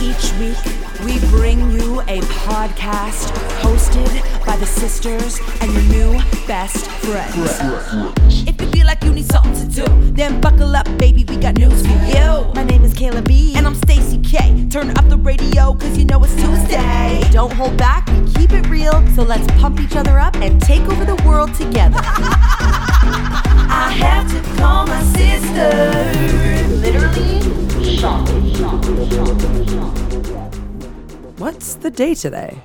Each week, we bring you a podcast hosted by the sisters and your new best friends. If you feel like you need something to do, then buckle up, baby. We got news for you. My name is Kayla B, and I'm Stacey K. Turn up the radio, cause you know it's Tuesday. Don't hold back, we keep it real. So let's pump each other up and take over the world together. I have to call my sister. Literally, What's the day today?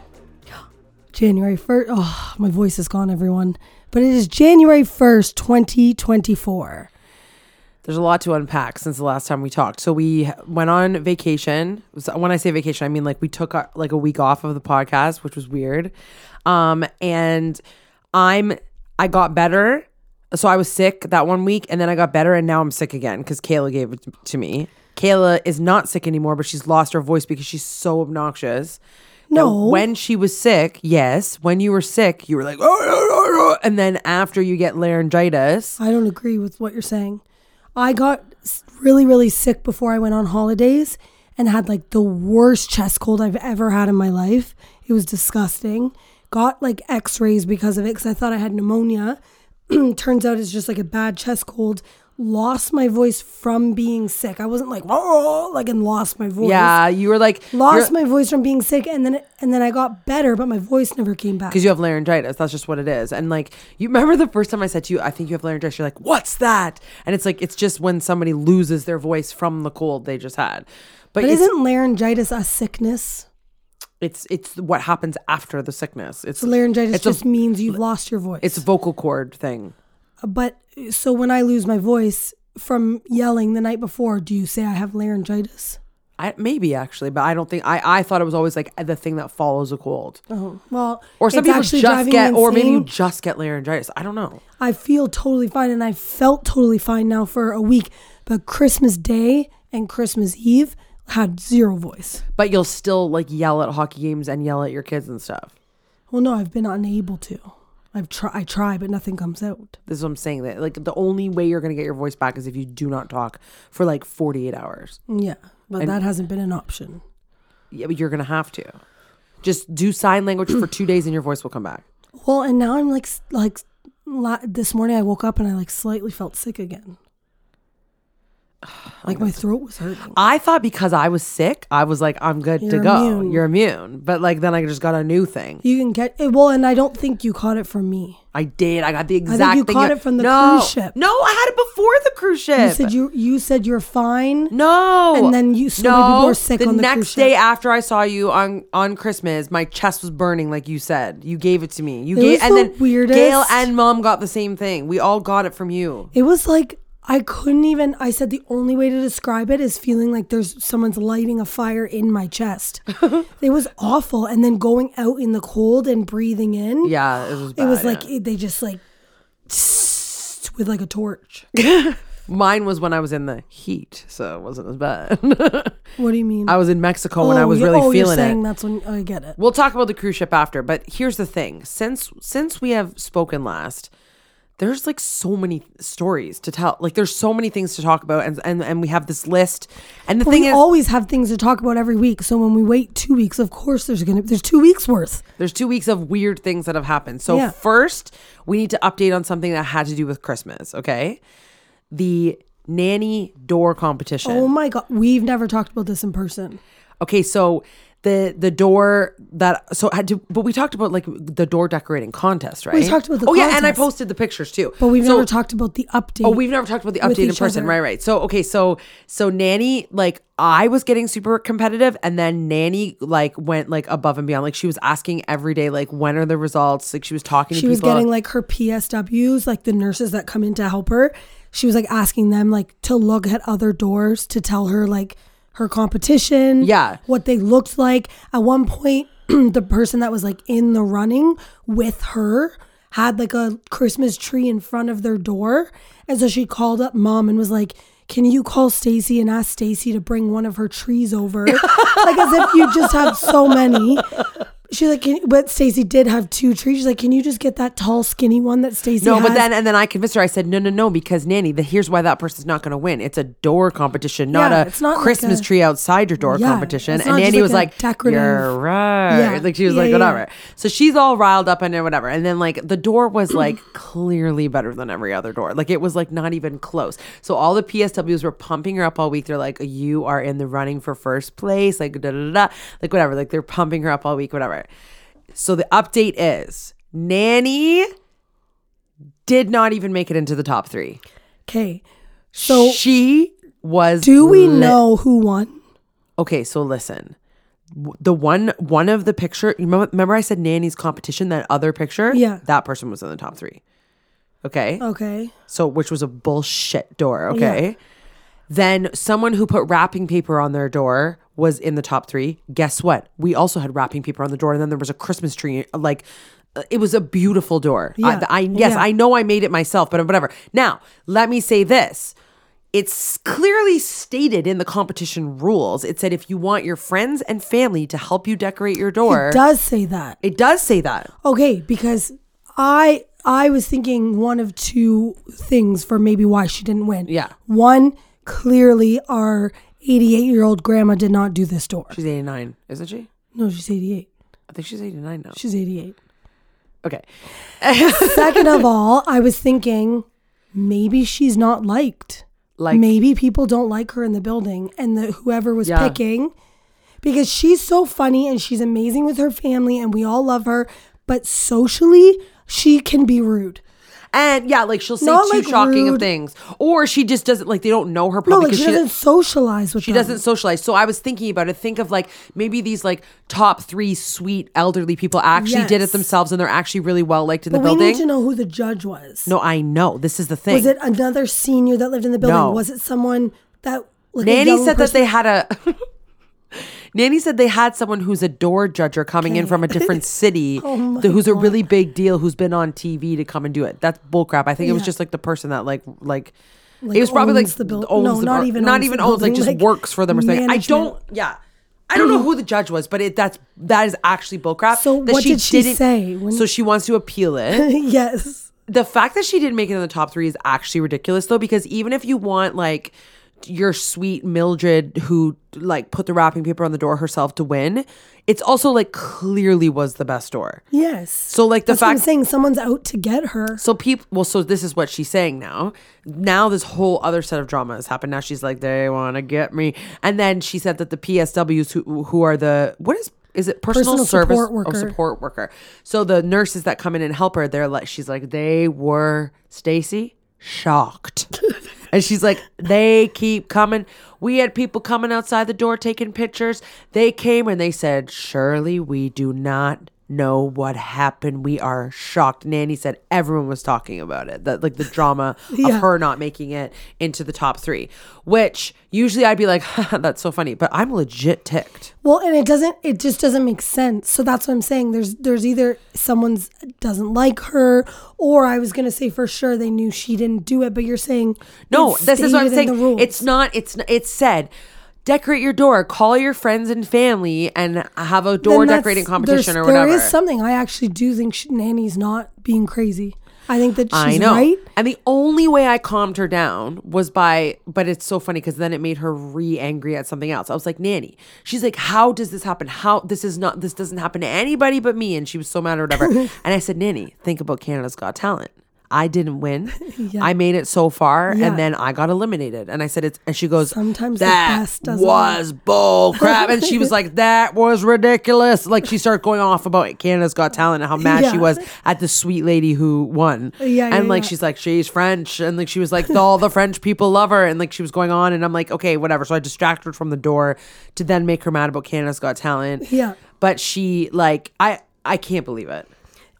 January 1st. Oh, my voice is gone, everyone. But it is January 1st, 2024. There's a lot to unpack since the last time we talked. So we went on vacation. So When I say vacation, I mean like we took uh, like a week off of the podcast, which was weird. Um, and I'm I got better. So I was sick that one week, and then I got better, and now I'm sick again because Kayla gave it to me. Kayla is not sick anymore, but she's lost her voice because she's so obnoxious. Now, No. when she was sick, yes, when you were sick, you were like, "Oh, oh, oh, oh," and then after you get laryngitis, I don't agree with what you're saying. I got really, really sick before I went on holidays and had like the worst chest cold I've ever had in my life. It was disgusting. Got like x rays because of it because I thought I had pneumonia. Turns out it's just like a bad chest cold. Lost my voice from being sick. I wasn't like, oh, like, and lost my voice. yeah, you were like Lost my voice from being sick, and then and then I got better, but my voice never came back. because you have laryngitis. That's just what it is. And like, you remember the first time I said to you, I think you have laryngitis. You're like, what's that? And it's like, it's just when somebody loses their voice from the cold they just had. But, But isn't laryngitis a sickness? it's it's what happens after the sickness. It's So laryngitis it's a- just means you've lost your voice. it's a vocal cord thing. But so when I lose my voice from yelling the night before, do you say I have laryngitis? I, maybe actually, but I don't think I. I thought it was always like the thing that follows a cold, Oh well, or some people just get, or maybe you just get laryngitis. I don't know. I feel totally fine, and I felt totally fine now for a week. But Christmas Day and Christmas Eve had zero voice. But you'll still like yell at hockey games and yell at your kids and stuff. Well, no, I've been unable to. I've try, I try, but nothing comes out. This is what I'm saying. That like the only way you're gonna get your voice back is if you do not talk for like 48 hours. Yeah, but that hasn't been an option. Yeah, but you're gonna have to. Just do sign language for two days and your voice will come back. Well, and now I'm like, like la- this morning I woke up and I like slightly felt sick again. Like my throat was hurting. I thought because I was sick, I was like, I'm good to You're go. immune. You're immune. But like then I just got a new thing. You can get it. Well, and I don't think you caught it from me. I did. I got the exact you thing. caught it from the no, cruise ship. No, I had it before the cruise ship. You said you you said you're fine. No. And then you- so many people were sick the on the next cruise day ship. after I saw you on on Christmas, my chest was burning like you said. You gave it to me. You It gave was and the then weirdest. Gail and mom got the same thing. We all got it from you. It was like I couldn't even. I said the only way to describe it is feeling like there's someone's lighting a fire in my chest. it was awful, and then going out in the cold and breathing in. Yeah, it was it was bad, like yeah. it- they just like with like a torch. Mine was when I was in the heat, so it wasn't as bad. What do you mean? I was in Mexico when I Oh, was you- really oh, you're feeling saying it. That's when oh, I get it. We'll talk about the cruise ship after, but here's the thing. Since since we have spoken last, there's like so many stories to tell. Like there's so many things to talk about and and, and we have this list. And the But thing we is always have things to talk about every week. So when we wait two weeks, of course there's gonna there's two weeks worth. there's two weeks of weird things that have happened. So Yeah. first, we need to update on something that had to do with Christmas, okay? The nanny door competition. Oh my god, we've never talked about this in person. Okay, so the the door that so I do, but we talked about like the door decorating contest, right? We talked about the oh yeah, and I posted the pictures too. But we've So- never talked about the update. Oh, we've never talked about the update in person. other. Right, right. So okay, so so Nanny, like I was getting super competitive and then Nanny like went like above and beyond. Like she was asking every day, like when are the results? Like she was talking she to was people. getting like her PSWs, like the nurses that come in to help her. She was like asking them like to look at other doors to tell her like her competition. Yeah. What they looked like. At one point, the person that was like in the running with her had like a Christmas tree in front of their door. And so she called up mom and was like, can you call Stacey and ask Stacey to bring one of her trees over? like as if you just have so many. She's like, can, but Stacey did have two trees. She's like, can you just get that tall, skinny one that Stacey no, has? but then and then I convinced her. I said, no, no, no, because Nanny, the, here's why that person's not going to win. It's a door competition, not Yeah, a it's not like Christmas a- tree outside your door Yeah, competition. And Nanny like was like, decorative- you're right. Yeah, Like she was like, whatever. So she's all riled up and then whatever. And then like the door was like clearly better than every other door. Like it was like not even close. So all the PSWs were pumping her up all week. They're like, you are in the running for first place. Like da da, da. like whatever. Like they're pumping her up all week, whatever. So the update is Nanny did not even make it into the top three. okay. So she was. do we lit. know who won? Okay, so listen. The one one of the picture. Remember, remember I said Nanny's competition. That other picture. Yeah. that person was in the top three. Okay. Okay. So, which was a bullshit door. Okay. Then someone who put wrapping paper on their door was in the top three. Guess what? We also had wrapping paper on the door, and then there was a Christmas tree. Like, uh, it was a beautiful door. Yeah. I, I yes, Yeah. I know I made it myself, but whatever. Now, let me say this. It's clearly stated in the competition rules. It said if you want your friends and family to help you decorate your door, It does say that. it does say that. Okay, because I I was thinking one of two things for maybe why she didn't win. Yeah. One, clearly our 88 year old grandma did not do this door. She's 89, isn't she? No, she's 88. I think she's 89 now. She's 88. Okay. Second of all, I was thinking maybe she's not liked. Like maybe people don't like her in the building and the whoever was Yeah. picking because she's so funny and she's amazing with her family and we all love her but socially she can be rude And yeah, like she'll say Not, too like, shocking of rude. things, or she just doesn't like they don't know her no probably like because she doesn't socialize with she them. doesn't socialize. So I was thinking about it. Think of like maybe these like top three sweet elderly people actually did it Yes. themselves, and they're actually really well liked in but the we building. need to know who the judge was no, I know this is the thing. was it another senior that lived in the building No. was it someone that like a Nanny young said that person- they had a. Nanny said they had someone who's a door judger coming in from a different city, Oh th- who's a really big deal, who's been on TV to come and do it. That's bullcrap. I think it was Yeah. just like the person that like like. Like, it was probably like owns the buil- owns no, the not even not owns even the owns like building, just like, works for them or something. I management. don't. Yeah, I don't know who the judge was, but it that's that is actually bullcrap. So that what did she didn't- say when- so she wants to appeal it yes the fact that she didn't make it in the top three is actually ridiculous though because even if you want like your sweet mildred who like put the wrapping paper on the door herself to win it's also like clearly was the best door. Yes. So like the that's what i'm saying. Someone's out to get her. So people well so this is what she's saying now. Now this whole other set of drama has happened. Now she's like they want to get me. And then she said that the psws who who are the what is is it personal, Personal service? Support oh, worker. support worker. So the nurses that come in and help her they're like she's like they were stacy shocked. And she's like they keep coming. We had people coming outside the door taking pictures. They came and they said shirley we do not know what happened we are shocked nanny said everyone was talking about it that like the drama Yeah. of her not making it into the top three which usually i'd be like that's so funny but i'm legit ticked Well, and it doesn't it just doesn't make sense. So that's what I'm saying. There's there's either someone's doesn't like her or I was going to say for sure they knew she didn't do it, but you're saying No, this is what I'm saying. It's not. It's it's said. Decorate your door. Call your friends and family, and have a door decorating competition or whatever. There is something I actually do think she, Nanny's not being crazy. I think that she's I know. right. And the only way I calmed her down was by, but it's so funny because then it made her re angry at something else. I was like, Nanny. She's like, How does this happen? How this is not, this doesn't happen to anybody but me. And she was so mad or whatever. and I said, Nanny, think about Canada's Got Talent. I didn't win. I made it so far, Yeah. and then I got eliminated. And I said, "It's." And she goes, Sometimes that was bull crap." And she was like, "That was ridiculous." Like she started going off about Canada's Got Talent and how mad she was at the sweet lady who won. Yeah, and like yeah. she's like, she's French, and like she was like, all the French people love her, and like she was going on, and I'm like, okay, whatever. So I distracted her from the door to then make her mad about Canada's Got Talent. Yeah. but she like I I can't believe it.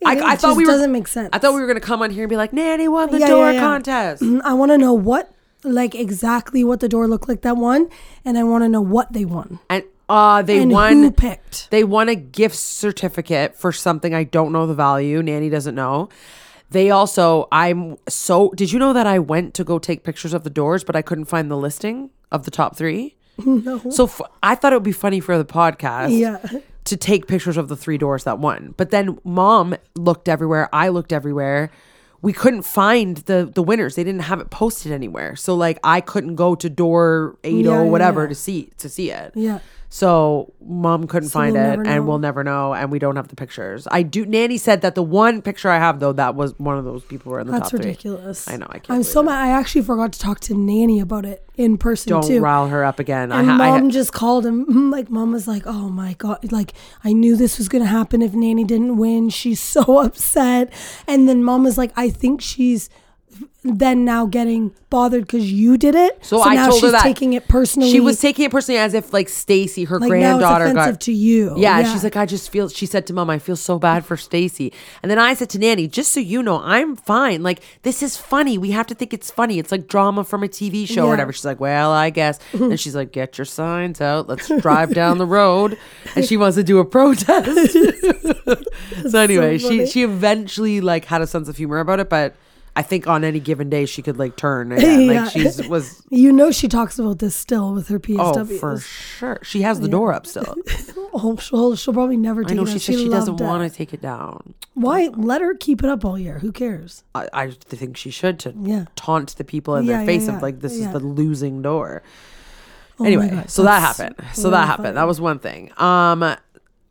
I, I thought we were doesn't make sense. I thought we were gonna come on here and be like, Nanny won the Yeah, door yeah, yeah. contest. I want to know what, like exactly what the door looked like that won, and I want to know what they won And uh they and won who picked. They won a gift certificate for something I don't know the value. Nanny doesn't know. They also, I'm so. Did you know that I went to go take pictures of the doors, but I couldn't find the listing of the top three? No. So f- I thought it would be funny for the podcast. Yeah. To take pictures of the three doors that won, but then mom looked everywhere. I looked everywhere. We couldn't find the the winners. They didn't have it posted anywhere. So like I couldn't go to door eight oh or yeah, whatever yeah. to see to see it. Yeah. So mom couldn't So find we'll it, and we'll never know, and we don't have the pictures. I do. Nanny said that the one picture I have though, that was one of those people were in the That's top three. ridiculous. I know. I can't. I'm so mad. I actually forgot to talk to Nanny about it in person Don't too. rile her up again. I, And ha- I ha- mom just called him. Like mom was like, "Oh my god! Like I knew this was gonna happen if Nanny didn't win. She's so upset." And then mom was like, "I think she's then now getting bothered because you did it. So, I now told she's her that taking it personally. She was taking it personally as if like Stacey, her like granddaughter, now it's got to you. Yeah, she's like, I just feel. She said to mom, I feel so bad for Stacey. And then I said to Nanny, just so you know, I'm fine. Like this is funny. We have to think it's funny. It's like drama from a TV show or whatever. She's like, well, I guess. Mm-hmm. and she's like, get your signs out. Let's drive down the road. And she wants to do a protest. so anyway, she she eventually like had a sense of humor about it, but. I think on any given day she could like turn again. Yeah. Like she's was You know she talks about this still with her PSWs. oh for sure. She has the door up still. Oh, she'll, she'll probably never take I know it she down. said she doesn't want to take it down. Why? Let her keep it up all year. Who cares? I, I think she should to Yeah. taunt the people in Yeah, their yeah, face yeah, of like this yeah. is the losing door. Oh anyway, God, so that happened. So really that happened. funny. That was one thing. Um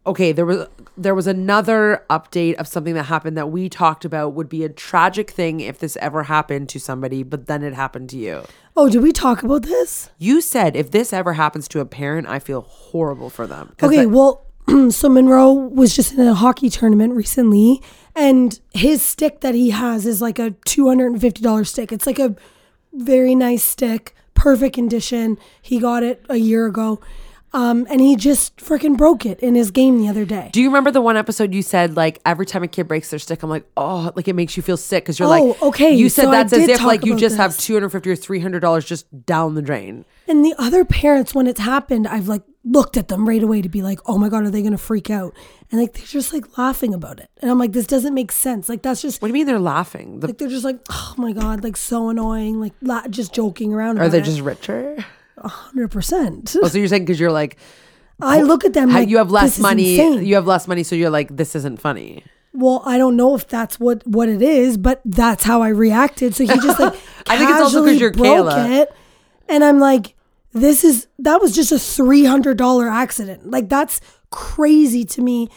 okay, there was there was another update of something that happened that we talked about would be a tragic thing if this ever happened to somebody, but then it happened to you. Oh, did we talk about this? You said if this ever happens to a parent, I feel horrible for them. Okay, that- well, so Munro was just in a hockey tournament recently, and his stick that he has is like a two hundred and fifty dollars stick. It's like a very nice stick, perfect condition. He got it a year ago, um, and he just freaking broke it in his game the other day. Do you remember the one episode you said like every time a kid breaks their stick, I'm like, oh, like it makes you feel sick because you're Oh, like, okay, You said so that's as if like you just have this. two hundred fifty or three hundred dollars just down the drain. And the other parents, when it's happened, I've like looked at them right away to be like, oh my God, are they going to freak out? And like, they're just like laughing about it. And I'm like, this doesn't make sense. Like, that's just, What do you mean they're laughing? The, like, they're just like, oh my God, like so annoying, like la- just joking around. are they it. just richer? 100%. Oh, so you're saying because you're like, I look at them like, you have less money. You have less money, so you're like, this isn't funny. well, I don't know if that's what, what it is, but that's how I reacted. So he just like, I think it's also 'cause casually you're broke Kayla. it. And I'm like, this is, that was just a $300 accident. Like, that's crazy to me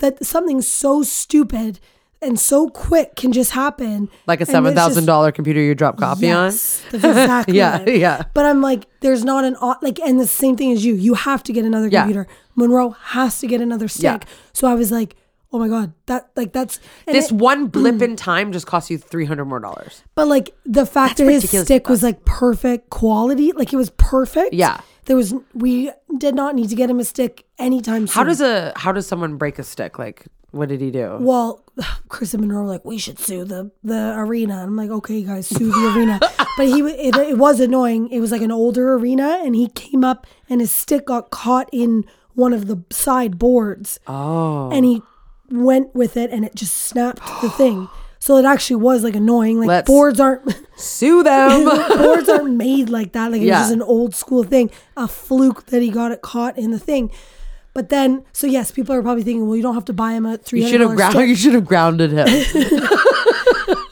that something so stupid and so quick can just happen. Like a seven thousand dollar computer you drop coffee Yes, that's exactly Yeah, yeah. But I'm like, there's not an like, and the same thing as you. You have to get another Yeah. computer. Munro has to get another stick. Yeah. So I was like, oh my god, that like that's This it- one blip in time just costs you three hundred more dollars. But like the fact That's that his stick was like perfect quality, like it was perfect. Yeah. There was we did not need to get him a stick anytime soon. How does a how does someone break a stick? Like, what did he do? Well, Chris and Munro were like, we should sue the the arena. And I'm like, okay, guys, sue the arena. But he it, it was annoying. It was like an older arena, and he came up and his stick got caught in one of the side boards. Oh, and he went with it and it just snapped the thing. So it actually was like annoying. Like Let's- boards aren't sue them. boards aren't made like that. Like it Yeah. was just an old school thing. A fluke that he got it caught in the thing. But then, so yes, people are probably thinking, well, you don't have to buy him a three you should have dollars ground. You should have grounded him.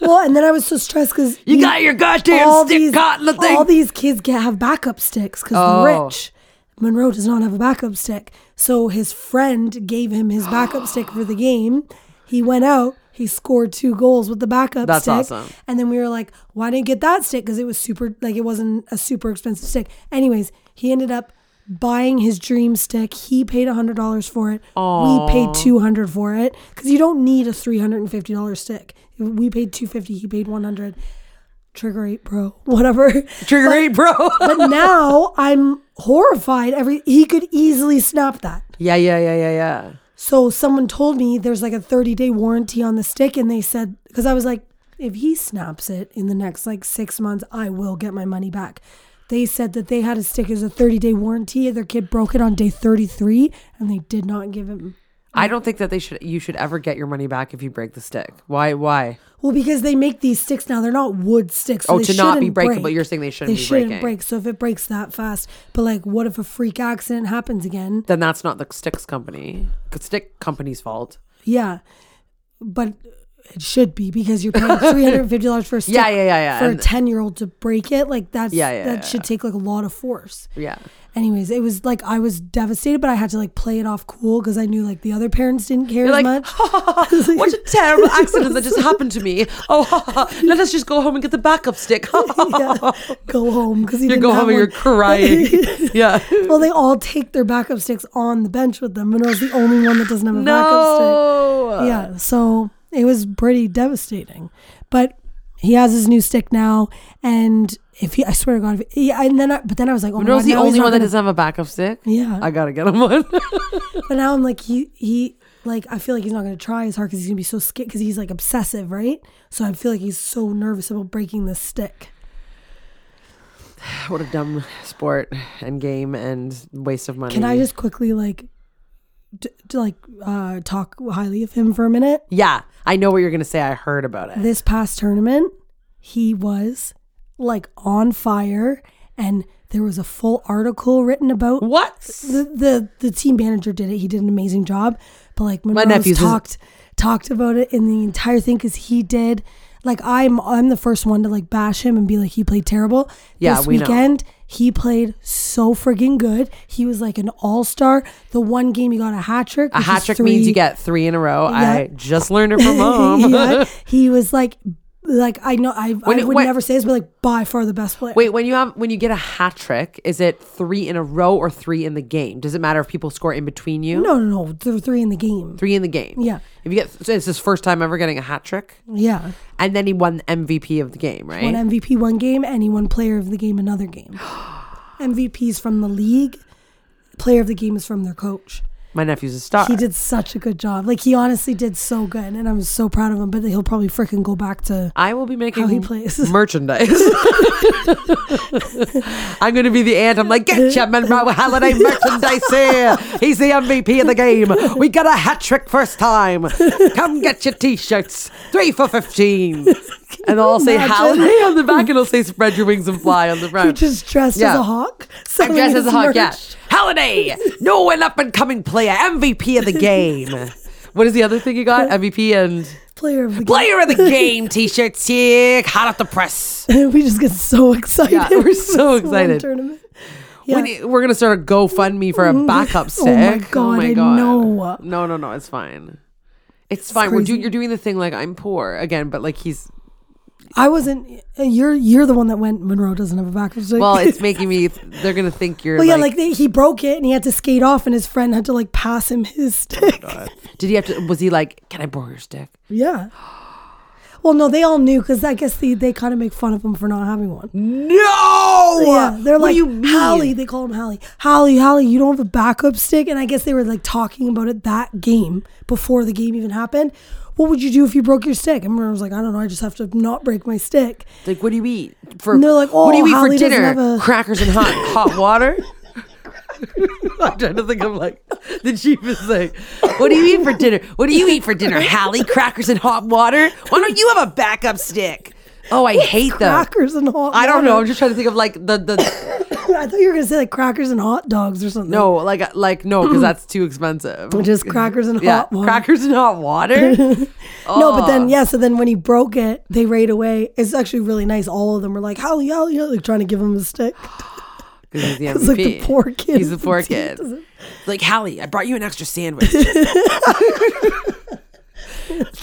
Well, and then I was so stressed because You got your goddamn stick caught in the thing. All these kids can have backup sticks because Oh. they're rich. Munro does not have a backup stick, so his friend gave him his backup stick for the game. He went out. He scored two goals with the backup That's stick. awesome. And then we were like, why didn't you get that stick? Because it was super, like, it wasn't a super expensive stick. Anyways, he ended up buying his dream stick. He paid $100 for it. We paid 200 for it because you don't need a $350 stick. We paid 250 he paid 100 Trigger eight, bro. Whatever. Trigger eight, bro. But now I'm horrified. Every he could easily snap that. yeah, yeah, yeah, yeah, yeah. So someone told me there's like a 30 day warranty on the stick, and they said because I was like, if he snaps it in the next like six months, I will get my money back. They said that they had a stick as a 30 day warranty. Their kid broke it on day 33, and they did not give him. I don't think that they should. You should ever get your money back if you break the stick. Why? Why? Well, because they make these sticks now, they're not wood sticks. So Oh, they to not be breakable. break. You're saying they shouldn't They be shouldn't breaking. break. So if it breaks that fast, but like, what if a freak accident happens again? Then that's not the sticks company. The stick company's fault. Yeah, but it should be because you're paying three hundred and fifty dollars for a stick. Yeah, yeah, yeah, yeah. For a ten year old to break it, like that's Yeah, yeah, that yeah. should take like a lot of force. Yeah. Anyways, it was like I was devastated, but I had to like play it off cool because I knew like the other parents didn't care You're as like, much. what a terrible accident that just happened to me. Oh, let us just go home and get the backup stick. yeah, go home because you go home and you're crying. yeah. well, they all take their backup sticks on the bench with them, and I was the only one that doesn't have a backup No. stick. Yeah, so it was pretty devastating. But he has his new stick now, and if he, I swear to God, if yeah, and then, I, but then I was like, oh my Munro's God, the only one that gonna- doesn't have a backup stick. Yeah. I gotta get him one. But now I'm like, he, he, like, I feel like he's not going to try as hard because he's going to be so scared because he's like obsessive, right? So I feel like he's so nervous about breaking this stick. what a dumb sport and game and waste of money. Can I just quickly, like, d- d- like, uh, talk highly of him for a minute? Yeah, I know what you're gonna say. I heard about it. this past tournament, he was like on fire, and there was a full article written about What? the the, the team manager did it. He did an amazing job, but like Munro's nephew's was- talked talked about it in the entire thing because he did. Like I'm I'm the first one to like bash him and be like he played terrible. Yeah, this we know. He played so friggin' good. He was like an all star. The one game he got a hat trick. A hat trick means you get three in a row. Yeah. I just learned it from mom. yeah, he was like, like I know I, When I would when- never say this, but like by far the best player. Wait, when you have when you get a hat trick, is it three in a row or three in the game? Does it matter if people score in between you? no, no, no, there were three in the game. Three in the game. Yeah. If you get, so it's his first time ever getting a hat trick, Yeah, and then he won MVP of the game, right? one MVP one game, and he won player of the game another game. MVP's from the league. Player of the game is from their coach. My nephew's a star. He did such a good job. Like he honestly did so good, and I'm so proud of him. But he'll probably freaking go back to I will be making how he plays. merchandise. I'm going to be the ant. I'm like, get your Munro Halliday merchandise here. He's the MVP of the game. We got a hat trick first time. Come get your t-shirts. Three for 15. And I'll say? Halliday on the back and it'll say spread your wings and fly on the front. You're just dressed as a hawk. I'm dressed as a hawk, yeah. merch. Halliday, new and up and coming player, MVP of the game. What is the other thing you got? MVP and Player of the game. player of the game t-shirt, sick, hot off the press. we just get so excited. Yeah, we're so excited. Tournament. We Yeah. need- we're gonna start a GoFundMe for a mm-hmm. backup oh stick. Oh my God, I know. No, no, no, it's fine. It's fine. We're doing. You're doing the thing like I'm poor again, but like he's. I wasn't. You're you're the one that went. Munro doesn't have a backup stick. Well, it's making me. They're gonna think you're. well, yeah, like, like they, he broke it and he had to skate off, and his friend had to like pass him his oh stick. did he have to? Was he like? Can I borrow your stick? yeah. Well, no, they all knew because I guess they, they kind of make fun of him for not having one. No. Yeah, they're What like do you mean? Hallie. They call him Holly. Holly, Holly, you don't have a backup stick, and I guess they were like talking about it that game before the game even happened. What would you do if you broke your stick? And I was like, I don't know. I just have to not break my stick. Like, what do you eat for? And they're like, what do you "Oh, eat for dinner? a-" Crackers and hot hot water. I'm trying to think of like the cheapest thing. What do you eat for dinner? What do you eat for dinner, Hallie? Crackers and hot water? Why don't you have a backup stick? Oh, I hate them. Crackers and hot. Water. I don't know. I'm just trying to think of like the the I thought you were gonna say like crackers and hot dogs or something. no like uh, like no because that's too expensive. just crackers and yeah, hot water. crackers and hot water. No, but then yeah. So then when he broke it, they raid away. It's actually really nice. All of them were like, "Hallie, Hallie," Hallie," like trying to give him a stick. Because he's the MVP. Like the poor kid. He's the poor kid. Like Hallie, I brought you an extra sandwich.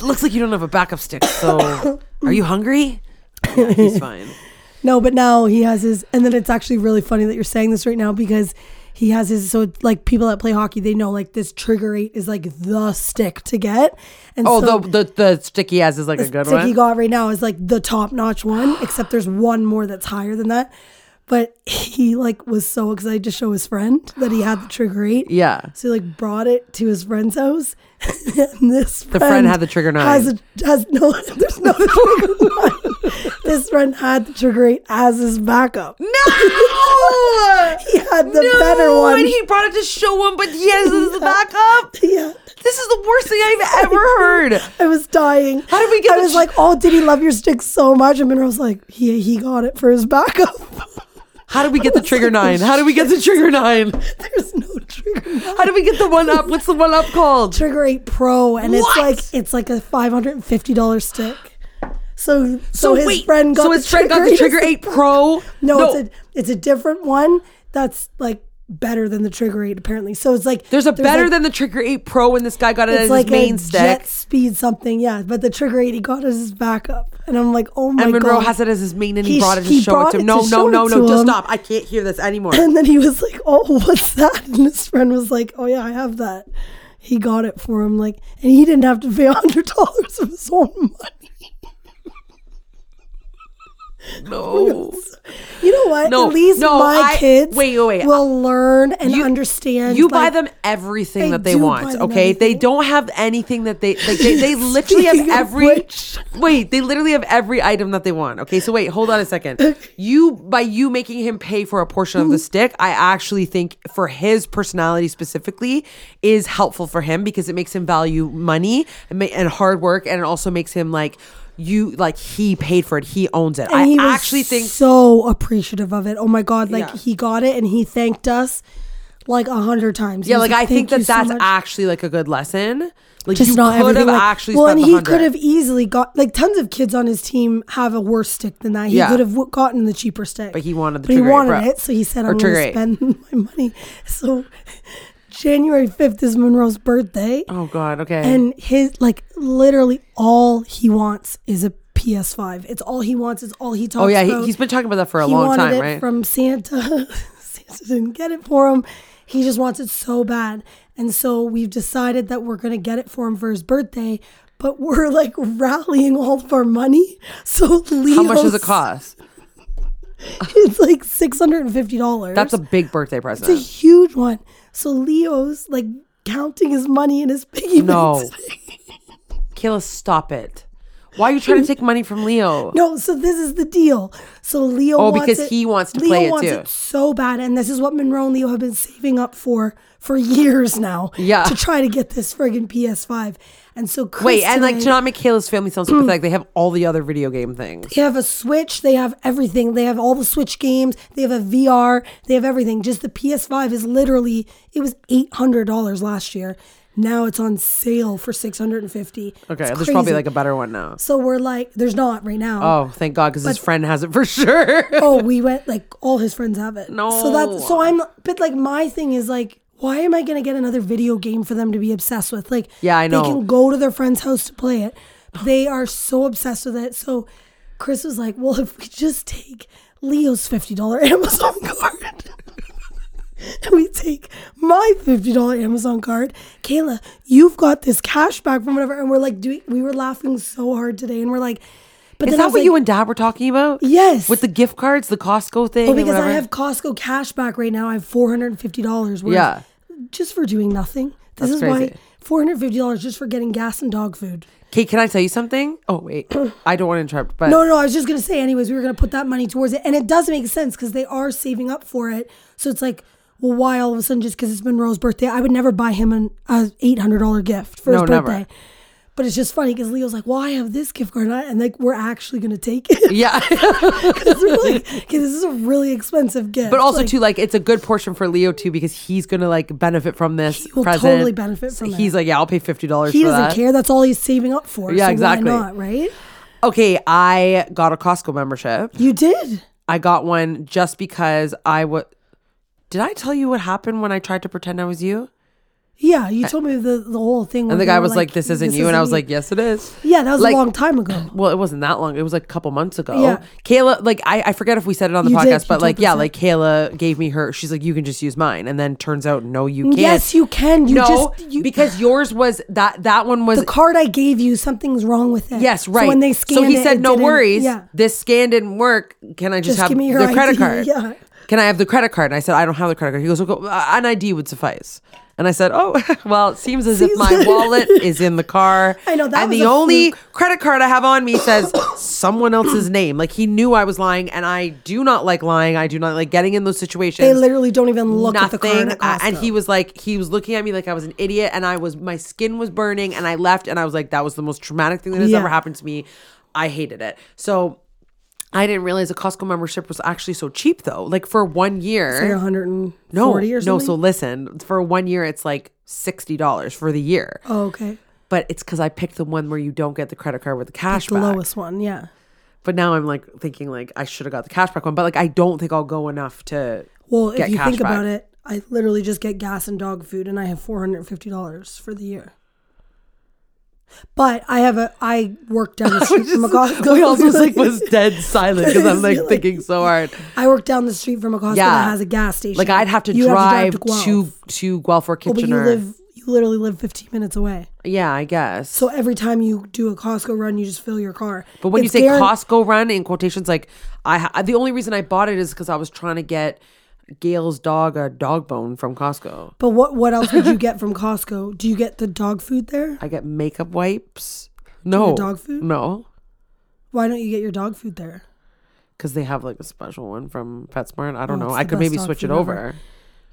looks like you don't have a backup stick. So, are you hungry? Yeah, he's fine. No, but now he has his, and then it's actually really funny that you're saying this right now because he has his. So like people that play hockey, they know like this trigger eight is like the stick to get. And Oh, so the, the the stick he has is like a good stick one. Stick he got right now is like the top notch one, except there's one more that's higher than that. But he like was so excited to show his friend that he had the trigger eight. yeah. So he like brought it to his friend's house. and this The friend had the trigger nine. Has, a, has no there's no trigger nine. This friend had the trigger eight as his backup. No! He had the better one. And he brought it to show him, but he has his backup. yeah. This is the worst thing I've ever heard. I was dying. How did we get I was tr- like, oh, did he love your stick so much? And Munro was like, he he got it for his backup. How do we get the trigger nine? How do we get the trigger nine? There's no trigger. nine. How do we get the one up? What's the one up called? Trigger Eight Pro, and What? it's like it's like a five hundred and fifty dollar stick. So, so his wait, friend got so the his friend got the Trigger 8 Pro? No, No. it's a it's a different one that's like better than the Trigger Eight apparently. So it's like There's a better like- than the Trigger 8 Pro, and this guy got it as it's his main a stick. jet speed something, yeah. But the Trigger Eight he got as his backup, and I'm like, oh my god. and Munro god. has it as his main, and he, He- brought it to show it to him. it No, to no, no, no, to just stop. I can't hear this anymore. And then he was like, "Oh, what's that?" And his friend was like, "Oh yeah, I have that." He got it for him, like, and he didn't have to pay a hundred dollars of his own money. no. You know what? No, At least no, my I- kids wait, wait, wait. will learn and You- understand. You buy them everything that they want, okay? They don't have anything that they like. They, they literally have every. Wait, they literally have every item that they want. Okay, so wait, hold on a second. You by you making him pay for a portion of the mm-hmm. stick, I actually think for his personality specifically is helpful for him because it makes him value money and, and hard work, and it also makes him like you like he paid for it, he owns it. And I he was actually think so appreciative of it. Oh my god! Like Yeah. he got it and he thanked us like a hundred times. He yeah, was like I think that you so that's actually like a good lesson. Like just you not could have like- actually well, and he could have easily got like tons of kids on his team have a worse stick than that. He Yeah. could have w- gotten the cheaper stick, But he wanted the but he Trigger 8 wanted it, so he said, "I'm going to spend my money." So January fifth is Munro's birthday, Oh God. Okay. and his like literally all he wants is a PS5. It's all he wants. It's all he talks about. oh yeah, about. he, he's been talking about that for a he long wanted time, it right? from Santa. Santa didn't get it for him. He just wants it so bad. And so we've decided that we're going to get it for him for his birthday, but we're like rallying all of our money. So Leo How much does it cost? It's like $650. That's a big birthday present. it's a huge one. So Leo's like counting his money in his piggy bank. No. Kayla, stop it. Why are you trying to take money from Leo? No, so this is the deal. So Leo Oh, wants because it- he wants to Leo play it wants too. it so bad, and this is what Munro and Leo have been saving up for for years now. Yeah. to try to get this friggin' PS5. And so Chris Wait, and like to not make Kayla's family sound super pathetic, they have all the other video game things. they have a Switch. They have everything. They have all the Switch games. They have a VR. They have everything. Just the PS5 is literally it was eight hundred dollars last year. Now it's on sale for six hundred and fifty. Okay, there's probably like a better one now. So we're like, there's not right now. Oh, thank God, because his friend has it for sure. oh, we went like all his friends have it. No. So that's so I'm but like my thing is like why am I gonna get another video game for them to be obsessed with? Like Yeah, I know. They can go to their friend's house to play it. They are so obsessed with it. So Chris was like, Well, if we just take Leo's fifty dollar Amazon card and we take my fifty dollar Amazon card, Kayla, you've got this cash back from whatever and we're like doing we were laughing so hard today and we're like but Is that what like, you and Dad were talking about? Yes. With the gift cards, the Costco thing. And because I have Costco cash back right now. I have four hundred and fifty dollars. Yeah. just for doing nothing. This That's is why crazy. four hundred fifty dollars just for getting gas and dog food. Okay, can I tell you something? Oh wait, I don't want to interrupt, but No, no, I was just gonna say. Anyways, we were gonna put that money towards it, and it does make sense because they are saving up for it. So it's like, well, why all of a sudden just because it's Munro's birthday? I would never buy him an a eight hundred dollar gift for his No, never. birthday. But it's just funny because Leo's like, well, I have this gift card, and, I, and like we're actually gonna take it. yeah. 'Cause we're like, okay, this is a really expensive gift. But also Like, too, like it's a good portion for Leo too because he's gonna like benefit from this. He will present. totally benefit from it. He's like, yeah, I'll pay fifty dollars. he doesn't that. care. That's all he's saving up for. Yeah, so exactly. Not, right? Okay, I got a Costco membership. You did. I got one just because I would. Did I tell you what happened when I tried to pretend I was you? Yeah, you told me the, the whole thing. And the guy was like, "This isn't you," and I was like, "Yes, it is." Yeah, that was Like- a long time ago. Well, it wasn't that long. It was like a couple months ago. Yeah. Kayla, like I, I forget if we said it on the You did. podcast, You but like yeah, like Kayla gave me her. She's like, you can just use mine, and then turns out, no, you can't. Yes, you can. You no, just you, because yours was that that one was the card I gave you, something's wrong with it. yes, So right. when they scanned so he it, said, it no didn't- worries. Yeah. This scan didn't work. Can I just, Just have give me your the credit card? yeah. Can I have the credit card? And I said, I don't have the credit card. He goes, "Okay, uh, an ID would suffice. And I said, Oh, well, it seems as if my wallet is in the car. I know, that And the only fluke. credit card I have on me says someone else's name. Like he knew I was lying, and I do not like lying. I do not like getting in those situations. They literally don't even look Nothing. at the card at and he was like, he was looking at me like I was an idiot, and I was, my skin was burning, and I left, and I was like, that was the most traumatic thing that has Yeah. ever happened to me. I hated it. So I didn't realize a Costco membership was actually so cheap though. Like for one year. like 140 no, or no. something. So listen, for one year, it's like sixty dollars for the year. oh, okay. But it's because I picked the one where you don't get the credit card with the cash The back. lowest one, yeah. But now I'm like thinking like I should have got the cashback one. But like I don't think I'll go enough to. Well, if you think back. about it, I literally just get gas and dog food, and I have four hundred and fifty dollars for the year. But I have a I work down the street from a Costco. We also was like was dead silent because I'm like like- thinking so hard. I work down the street from a Costco Yeah. that has a gas station. Like I'd have to You drive, to, Guelph. to to Guelph or Oh, Kitchener. you live you literally live fifteen minutes away. yeah, I guess. So every time you do a Costco run, you just fill your car. But when It's you say Costco run in quotations, like I, ha- the only reason I bought it is because I was trying to get Gail's dog a dog bone from Costco. But what what else would you get from Costco? Do you get the dog food there? I get makeup wipes. No dog food? No, Why don't you get your dog food there? because they have like a special one from PetSmart. I don't know. I could maybe switch it food ever. over.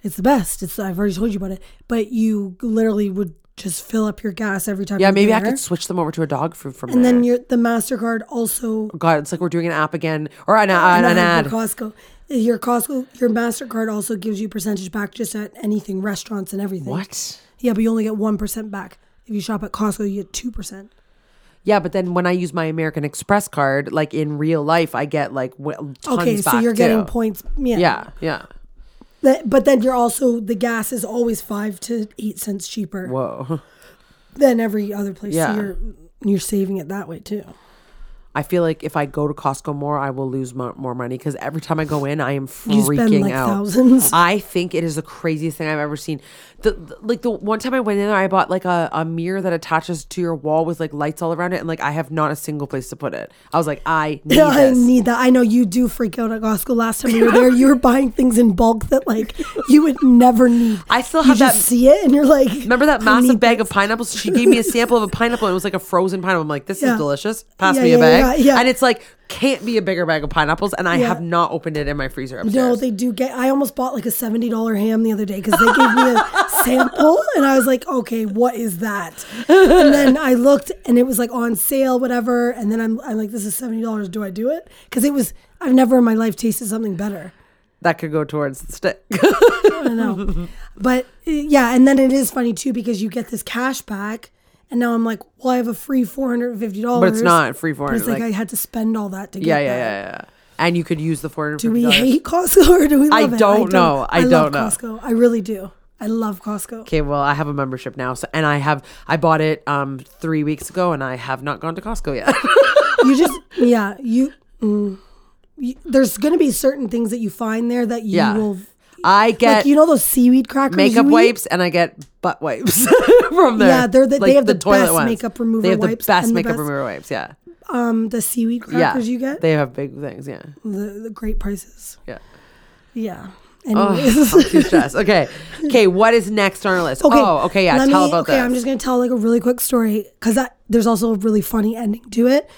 It's the best. It's I've already told you about it. But you literally would just fill up your gas every time. Yeah, maybe I could switch them over to a dog food from there. And there. then your the Mastercard also God, it's like we're doing an app again or an, an, and an ad. Costco. Your Costco your Mastercard also gives you percentage back just at anything restaurants and everything. What? Yeah, but you only get one percent back. If you shop at Costco, you get two percent. Yeah, but then when I use my American Express card, like in real life, I get like w- tons Okay, so you're getting too. points. Yeah. Yeah, yeah. That- but then you're also the gas is always five to eight cents cheaper Whoa. than every other place. Yeah. So you're you're saving it that way too. I feel like if I go to Costco more, I will lose mo- more money because every time I go in, I am freaking You like out. thousands. I think it is the craziest thing I've ever seen. The, the- like the one time I went in there, I bought like a, a mirror that attaches to your wall with like lights all around it, and like I have not a single place to put it. I was like, I need Yeah, I need that. I know you do freak out at Costco. Last time you were there, you were buying things in bulk that like you would never need. I still you have just that- see it and you're like, Remember that massive bag this. of pineapples? She gave me a sample of a pineapple. And it was like a frozen pineapple. I'm like, this Yeah. is delicious. Pass Yeah, me a bag. Yeah, yeah. And it's like, can't be a bigger bag of pineapples. And I Yeah. have not opened it in my freezer upstairs. No, they do get. I almost bought like a seventy dollar ham the other day because they gave me a sample, and I was like, okay, what is that? And then I looked, and it was like on sale, whatever. And then I'm, I'm like, this is seventy dollars. Do I do it? Because it was. I've never in my life tasted something better. that could go towards the stick. I don't know. But uh, yeah, and then it is funny too because you get this cash back, and now I'm like, well, I have a free four hundred and fifty dollars. but it's not free for But it. it's like, Like, I had to spend all that to get it. yeah, yeah, that. yeah, yeah. And you could use the $450. Do we hate Costco or do we I love it? I don't know. I love don't know. Costco. I really do. I love Costco. Okay, well, I have a membership now, so and I have I bought it um three weeks ago, and I have not gone to Costco yet. You just, yeah, you, mm, you there's going to be certain things that you find there that you Yeah. will, I get like, you know, those seaweed crackers? makeup wipes, and I get butt wipes from there. Yeah, they're the- they have the best ones. makeup remover They have wipes the best and the makeup best- remover wipes. Yeah, Um, the seaweed yeah. crackers you get, They have big things. Yeah, the, the great prices. yeah. Yeah. Oh, Anyways. I'm too stressed. Okay, okay. What is next on our list? Okay. Oh, okay. Yeah, tell me- about okay, this. I'm just gonna tell like a really quick story because there's also a really funny ending to it.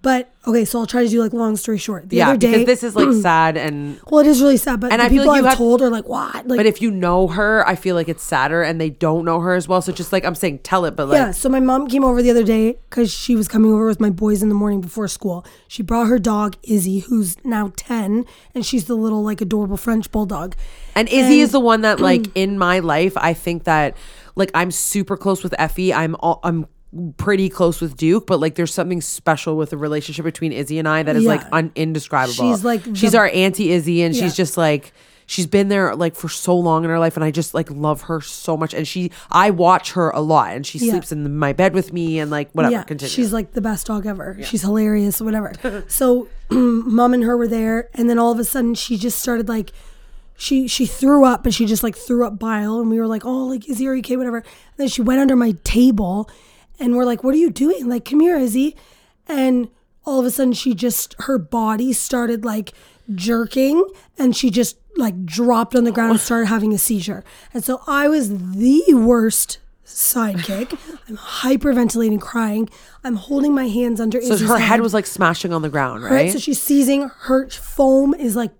But okay, so I'll try to do like long story short. The yeah, other day, because this is like sad and. well, it is really sad. But And the I feel people like I've have- told are like, what? Like, But if you know her, I feel like it's sadder, and they don't know her as well. So just like I'm saying, tell it. But like, yeah. So my mom came over the other day because she was coming over with my boys in the morning before school. She brought her dog Izzy, who's now ten, and she's the little like adorable French bulldog. And Izzy is the one that like in my life, I think that like I'm super close with Effie. I'm all, I'm pretty close with Duke, but like there's something special with the relationship between Izzy and I that is like Yeah. un- indescribable. She's, like, she's our auntie Izzy, and Yeah. she's just like she's been there like for so long in her life and I just like love her so much and she I watch her a lot and she Yeah. sleeps in my bed with me and like whatever yeah, continue. she's like the best dog ever. She's hilarious, whatever. so, mom and her were there, and then all of a sudden, she just started like, she she threw up, but she just like threw up bile, and we were like, oh, like Izzy, are you okay, whatever. And then she went under my table, and we're like, what are you doing? Like, come here, Izzy, and all of a sudden, she just her body started like jerking, and she just like dropped on the ground and started having a seizure. And so I was the worst sidekick. I'm hyperventilating, crying. I'm holding my hands under so Izzy's her head was like smashing on the ground, right. right? So she's seizing. Her foam is like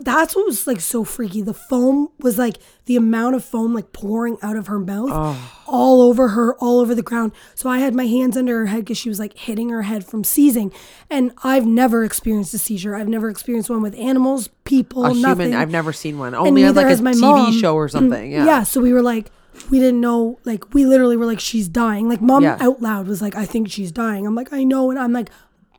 That's what was like so freaky. The foam was like the amount of foam like pouring out of her mouth, Oh. all over her, all over the ground. So I had my hands under her head because she was like hitting her head from seizing. And I've never experienced a seizure. I've never experienced one with animals, people, a nothing. human. I've never seen one. Only on like a TV mom. show or mm-hmm. something. Yeah. Yeah. So we were like, we didn't know. Like, we literally were like, she's dying. Like, mom Yeah. out loud was like, I think she's dying. I'm like, I know. And I'm like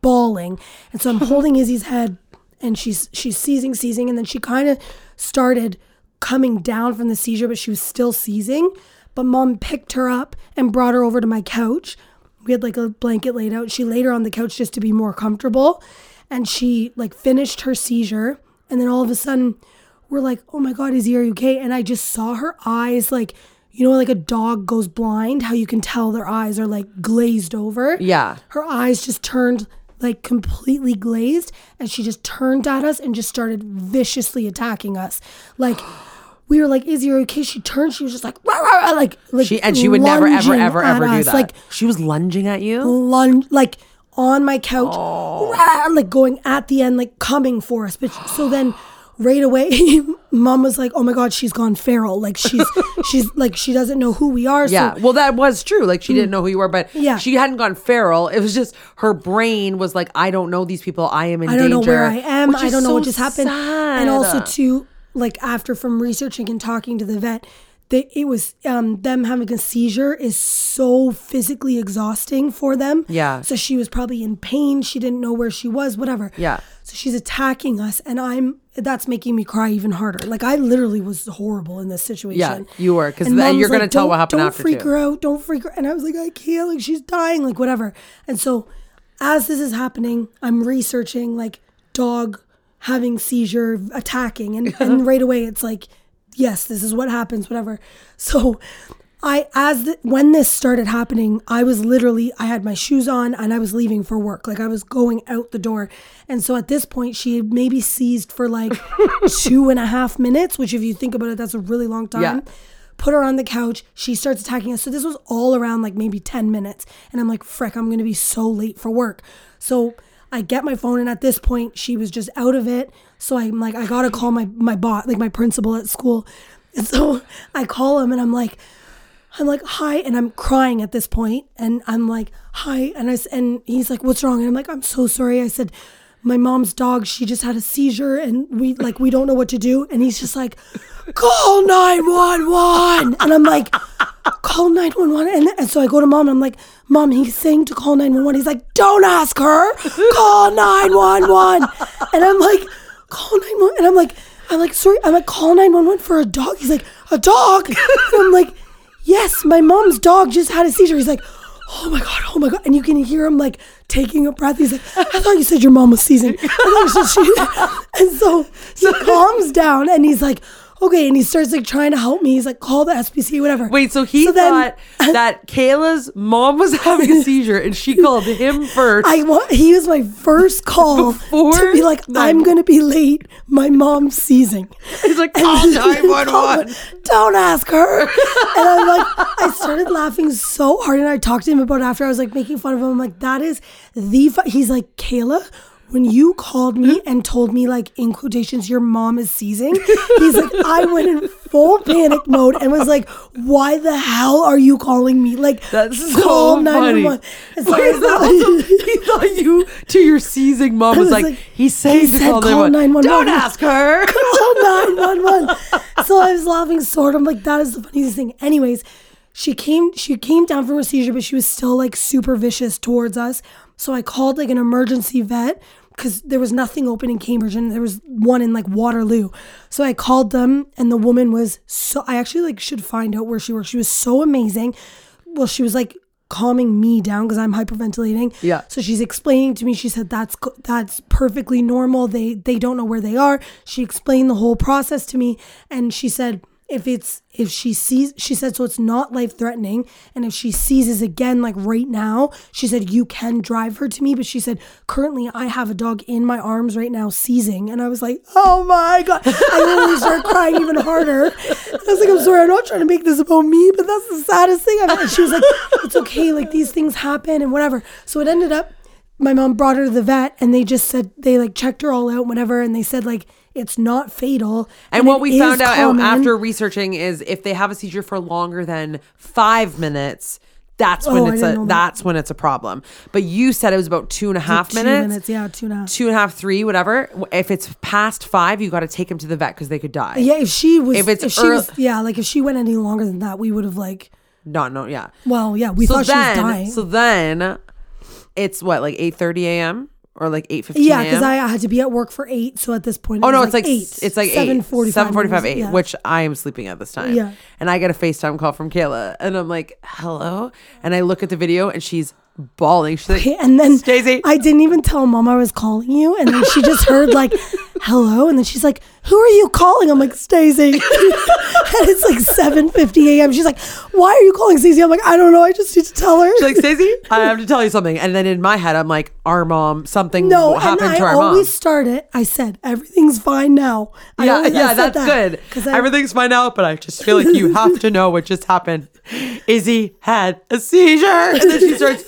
bawling. And so I'm holding Izzy's head and she's, she's seizing, seizing. And then she kind of started coming down from the seizure, but she was still seizing. But mom picked her up and brought her over to my couch. We had like a blanket laid out. She laid her on the couch just to be more comfortable. And she like finished her seizure. And then all of a sudden, we're like, oh my God, Izzy, are you okay? And I just saw her eyes like, you know, like a dog goes blind, how you can tell their eyes are like glazed over. Yeah. Her eyes just turned like completely glazed and she just turned at us and just started viciously attacking us. Like, we were like, "Is you okay? She turned, she was just like, rah, rah, like, like She and she would never ever ever ever do us, that. Like, she was lunging at you. lunge like on my couch, Oh. rah, like going at the end, like coming for us. But so then right away, mom was like, "Oh my god, she's gone feral. Like she's she's like she doesn't know who we are." Yeah, So well, that was true. Like she mm. didn't know who you were, but Yeah. she hadn't gone feral. It was just her brain was like, I don't know these people. I am in I don't danger. know where I am. I don't know what just happened. sad. And also too, like after from researching and talking to the vet, that it was um, them having a seizure is so physically exhausting for them. Yeah. So she was probably in pain. She didn't know where she was. Whatever. Yeah. So she's attacking us, and I'm that's making me cry even harder. Like I literally was horrible in this situation. Yeah, you were because then you're was gonna like, tell "Don't- what happened after. Don't freak too." her out. Don't freak her. And I was like, I can't. Like she's dying. Like whatever. And so as this is happening, I'm researching like dog having seizure attacking, and and right away it's like, yes, this is what happens. Whatever. So. I as the, when this started happening, I was literally I had my shoes on and I was leaving for work. Like I was going out the door, and so at this point she had maybe seized for like two and a half minutes. Which, if you think about it, that's a really long time Yeah. put her on the couch. She starts attacking us. So this was all around like maybe 10 minutes. And I'm like, frick, I'm going to be so late for work. So I get my phone. And at this point, she was just out of it. So I'm like, I got to call my, my bot, like my principal at school. And so I call him and I'm like, I'm like, hi, and I'm crying at this point, and I'm like, hi, and I and he's like, what's wrong? And I'm like, I'm so sorry. I said, my mom's dog, she just had a seizure, and we like we don't know what to do. And he's just like, call nine one one, and I'm like, call nine one one, and and so I go to mom, and I'm like, mom, he's saying to call nine one one. He's like, don't ask her, call nine one one, and I'm like, call nine one, and I'm like. I'm like, sorry, I'm like, call 911 for a dog. He's like, a dog? And I'm like, yes, my mom's dog just had a seizure. He's like, oh my God, oh my God. And you can hear him like taking a breath. He's like, I thought you said your mom was seizing. I thought you said she-" And so he calms down and he's like, okay. And he starts like trying to help me. He's like, call the SPC, whatever. Wait, so he then- thought that Kayla's mom was having a seizure and she called him first. I want, he was my first call Before to be like, nine- I'm going to be late. My mom's seizing. He's like, call then- 911. Don't ask her. And I'm like, I started laughing so hard, and I talked to him about it after. I was like making fun of him. I'm like, that is the. Fu-. He's like, Kayla. When you called me and told me, like, in quotations, your mom is seizing, he's like, I went in full panic mode and was like, why the hell are you calling me? Like, That's call so funny. 911. And so I Wait, also, like- he thought you to your seizing mom was, was like, like, he's saying he said call, call 911. 911. Don't ask her. call 911. So I was laughing so hard. I'm like, that is the funniest thing. Anyways, she came she came down from her seizure, but she was still like super vicious towards us. So I called like an emergency vet because there was nothing open in Cambridge and there was one in like Waterloo. So I called them and the woman was so I actually like should find out where she works. She was so amazing. Well, she was like calming me down because I'm hyperventilating. Yeah. So she's explaining to me. She said that's that's perfectly normal. They they don't know where they are. She explained the whole process to me, and she said if it's if she sees she said so it's not life threatening and if she seizes again like right now she said you can drive her to me. But she said currently i have a dog in my arms right now seizing. And i was like oh my god. I literally started crying even harder. I was like i'm sorry i'm not trying to make this about me but that's the saddest thing i've and she was like it's okay like these things happen and whatever. So it ended up my mom brought her to the vet and they just said they like checked her all out whatever. And they said like it's not fatal And, what we found out oh, common. after researching is if they have a seizure for longer than five minutes, that's when Oh, it's a that. that's when it's a problem. But you said it was about two and a half two minutes. minutes, yeah, two and a half. Two and a half, three, whatever. If it's past five, you got to take him to the vet because they could die. Yeah, if she was, If if, it's she earl- was, yeah, like if she went any longer than that, we would have like, Not no, yeah. well, yeah, we so thought then, she was dying. so then, it's what like eight thirty a.m. or like eight fifteen. yeah, because I had to be at work for eight, so at this point, oh, it Oh no, was it's like eight. it's like seven eight, forty-five, seven forty-five, eight, yeah. which I am sleeping at this time. Yeah. and I get a Facetime call from Kayla, and I'm like, "Hello," and I look at the video, and she's bawling. She's like, Okay, and then Stacey, I didn't even tell mom I was calling you, and then she just heard like, "Hello," and then she's like, "Who are you calling?" I'm like, "Stacey," and it's like 7:50 a.m. She's like, "Why are you calling Stacey?" I'm like, "I don't know. I just need to tell her." she's like, Stacey, I have to tell you something. And then in my head, I'm like, our mom, something no, happened I to our always mom. start it. I said everything's fine now. I Yeah, always- yeah, that's that, good. I- Everything's fine now, but I just feel like you have to know what just happened. Izzy had a seizure, and then she starts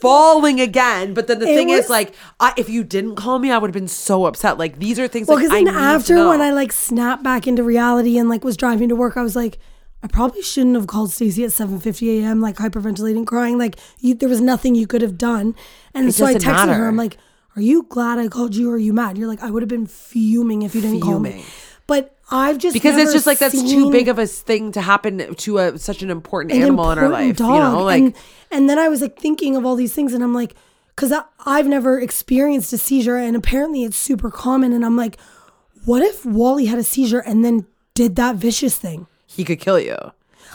bawling again. But then the It thing is, like, I, if you didn't call me, I would have been so upset. Like, these are things. Well, because I then after when. I like snapped back into reality and like was driving to work, I was like, I probably shouldn't have called Stacey at 7:50 a.m. like hyperventilating, crying. Like you, there was nothing you could have done. And It so I texted matter. her. I'm like, Are you glad I called you? or Are you mad? You're like, I would have been fuming if you didn't call me. But I've just because it's just like that's too big of a thing to happen to a such an important an animal in our important life. You know, like and, and then I was like thinking of all these things, and I'm like, because I've never experienced a seizure, and apparently it's super common. And I'm like, what if Wally had a seizure and then did that vicious thing? he could kill you.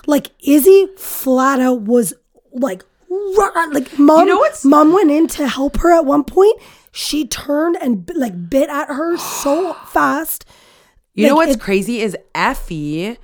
Like Izzy flat out was like, like mom. You know what's- mom went in to help her at one point. She turned and like bit at her so fast. You know what's it- crazy is Effie.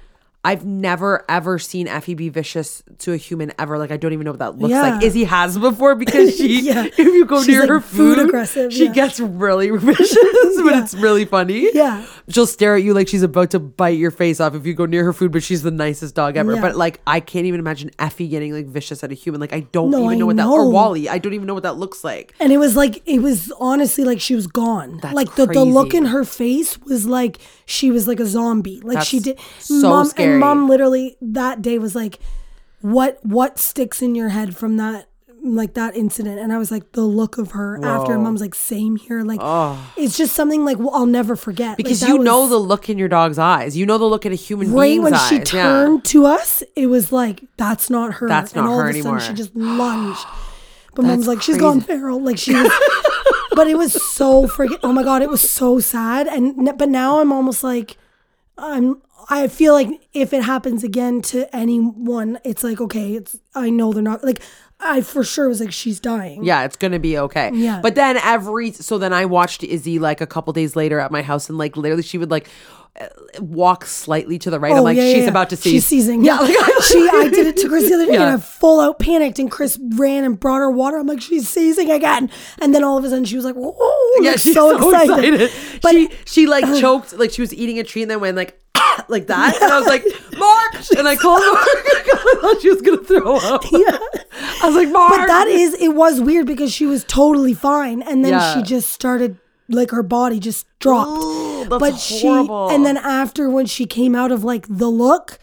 I've never ever seen Effie be vicious to a human ever. Like I don't even know what that looks like. Yeah. Izzy has before because she, Yeah. if you go She's, near like, her food food, aggressive, she yeah. gets really vicious, but it's really funny. Yeah. she'll stare at you like she's about to bite your face off if you go near her food. But she's the nicest dog ever. But like I can't even imagine Effie getting like vicious at a human. Like I don't No, even I know what that or. Wally. I don't even know what that looks like. And it was like it was honestly like she was gone. That's like the, the look in her face was like she was like a zombie. Like she did so mom scary. And mom literally that day was like what what sticks in your head from that like that incident and I was like the look of her after and mom's like same here like oh. it's just something like well, I'll never forget Because that you know the look in your dog's eyes. You know the look in a human right when eyes. she Yeah. turned to us, it was like that's not her. That's and not all her of a anymore. Sudden she just lunged. But mom's That's like, she's gone feral. Like she was. but it was so freaking. Oh my god, it was so sad. And but now I'm almost like, I'm. I feel like if it happens again to anyone, it's like okay, it's. I know they're not like. I for sure was like she's dying. Yeah, it's gonna be okay. Yeah. But then every so then I watched Izzy like a couple days later at my house and like literally she would like walk slightly to the right. I'm oh, like Oh, yeah, she's yeah. about to seize. She's seizing. Yeah, like, she. I did it to Chris the other day, Yeah. and I full out panicked. And Chris ran and brought her water. I'm like, she's seizing again. And then all of a sudden, she was like, "Whoa!" yeah, like, she's so, excited. But she she like uh, choked like she was eating a treat and then went like like that and I was like Mark and I called Mark. I thought she was gonna throw up. yeah. I was like Mark. But that is, it was weird because she was totally fine, and then she just started like her body just dropped. Ooh, but horrible. she, and then after when she came out of like the look.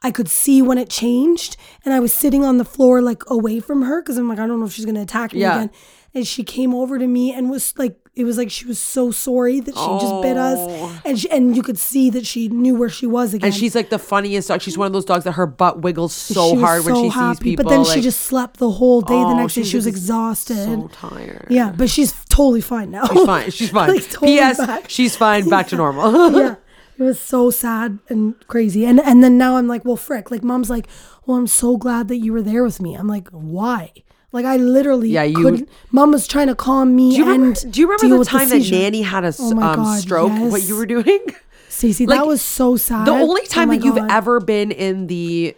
I could see when it changed, and I was sitting on the floor like away from her because I'm like, I don't know if she's gonna attack me Yeah. again. And she came over to me and was like, it was like she was so sorry that she just bit us, oh. and she, and you could see that she knew where she was again. Oh. And she's like the funniest dog. She's one of those dogs that her butt wiggles so hard when so she sees people. But then she just slept the whole day. the Oh, next day, she was exhausted. so tired. Yeah, but she's totally fine now. She's fine. She's fine. Like, totally P.S. back. She's fine. Back to normal. yeah. It was so sad and crazy. And and then now I'm like, well, frick. Like mom's like, well, I'm so glad that you were there with me. I'm like, why? Like I literally Yeah, you- couldn't. Mom was trying to calm me Do you remember? and Do you remember the time that. Nanny had a Oh um, God, stroke? What you were doing? Stacey, Like, that was so sad. The only Oh time my that you've ever been in the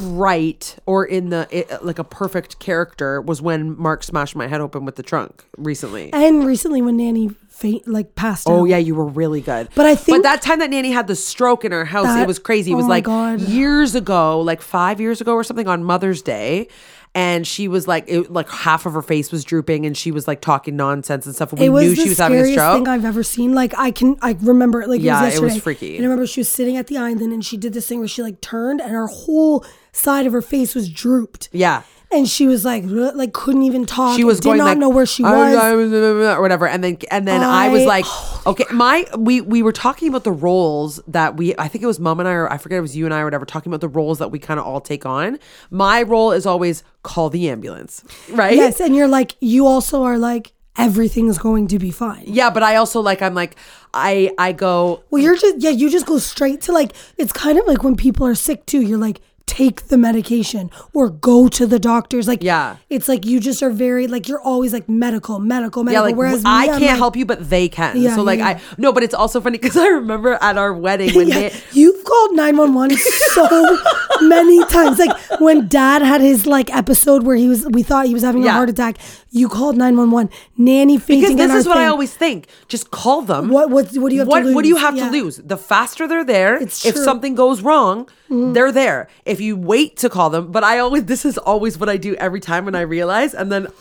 right or in the it, like a perfect character was when Mark smashed my head open with the trunk recently. and recently when Nanny faint like passed Oh out. yeah, you were really good. But I think- but that time that Nanny had the stroke in her house, it was crazy. It was oh like God. years ago, like five years ago or something on Mother's Day. And she was like, it, like half of her face was drooping, and she was like talking nonsense and stuff. And we it was knew the she was having a stroke. thing I've ever seen. Like I can, I remember it like Yeah, it it was was freaky. And I remember she was sitting at the island and she did this thing where she like turned and her whole side of her face was drooped. yeah. And she was like, like couldn't even talk. she was did going not like, know where she "Oh, was. yeah, or whatever and then and then i, was I- like okay my we we were talking about the roles that we i think it was mom and i or i forget it was you and i or whatever talking about the roles that we kind of all take on my role is always call the ambulance right Yes, and you're like, you also are like, everything's going to be fine. yeah but i also like i'm like i i go Well, you're just yeah, you just go straight to like it's kind of like when people are sick too. You're like take the medication or go to the doctors. Like Yeah. it's like you just are very like you're always like medical, medical, medical. yeah, like whereas I me, can't like, help you, but they can. Yeah, so like yeah, I no, but it's also funny because I remember at our wedding when Yeah, they, you've called 911 so many times. Like when dad had his like episode where he was, we thought he was having a heart attack. You called 911. Nanny fainting. because this is what I always think. Just call them. What- what- what do you have to what, What do you lose? have Yeah. to lose? The faster they're there, It's if true. Something goes wrong, Mm-hmm. they're there. If you wait to call them, but I always this is always what I do every time when I realize, and then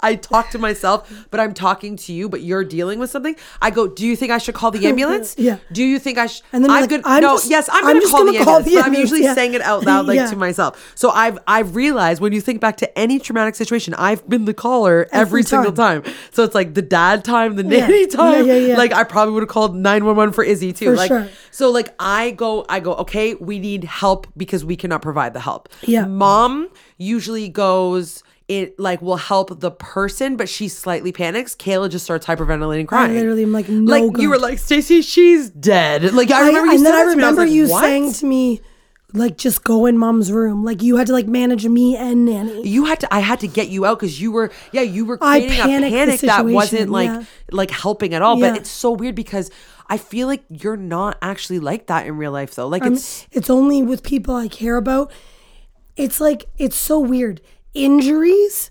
I talk to myself, but I'm talking to you, but you're dealing with something. I go, do you think I should call the ambulance? Yeah. Do you think I should? And then I'm like, good. I'm no, just- yes, I'm, I'm gonna just call, the call ambulance, the but I'm usually yeah. saying it out loud, like Yeah. to myself. So I've I've realized when you think back to any traumatic situation, I've been the caller every, Every single time. time. So it's like the dad time, the nanny Yeah, time. yeah, yeah. Like I probably would have called 911 for Izzy too. For like sure. so like I go I go, okay, we need help because we cannot provide the help. Yeah. Mom usually goes it like will help the person, but she slightly panics. Kayla just starts hyperventilating, crying. literally I'm like, no like you were like, Stacey, she's dead. Like I I, remember you and then I remember like, you "What?" saying to me, like, just go in mom's room. Like you had to like manage me and nanny. you had to i had to get you out because you were yeah you were I creating a panicked the panic that wasn't like yeah. like helping at all Yeah. but it's so weird because i feel like you're not actually like that in real life though like I'm- it's it's only with people I care about. It's like it's so weird. Injuries,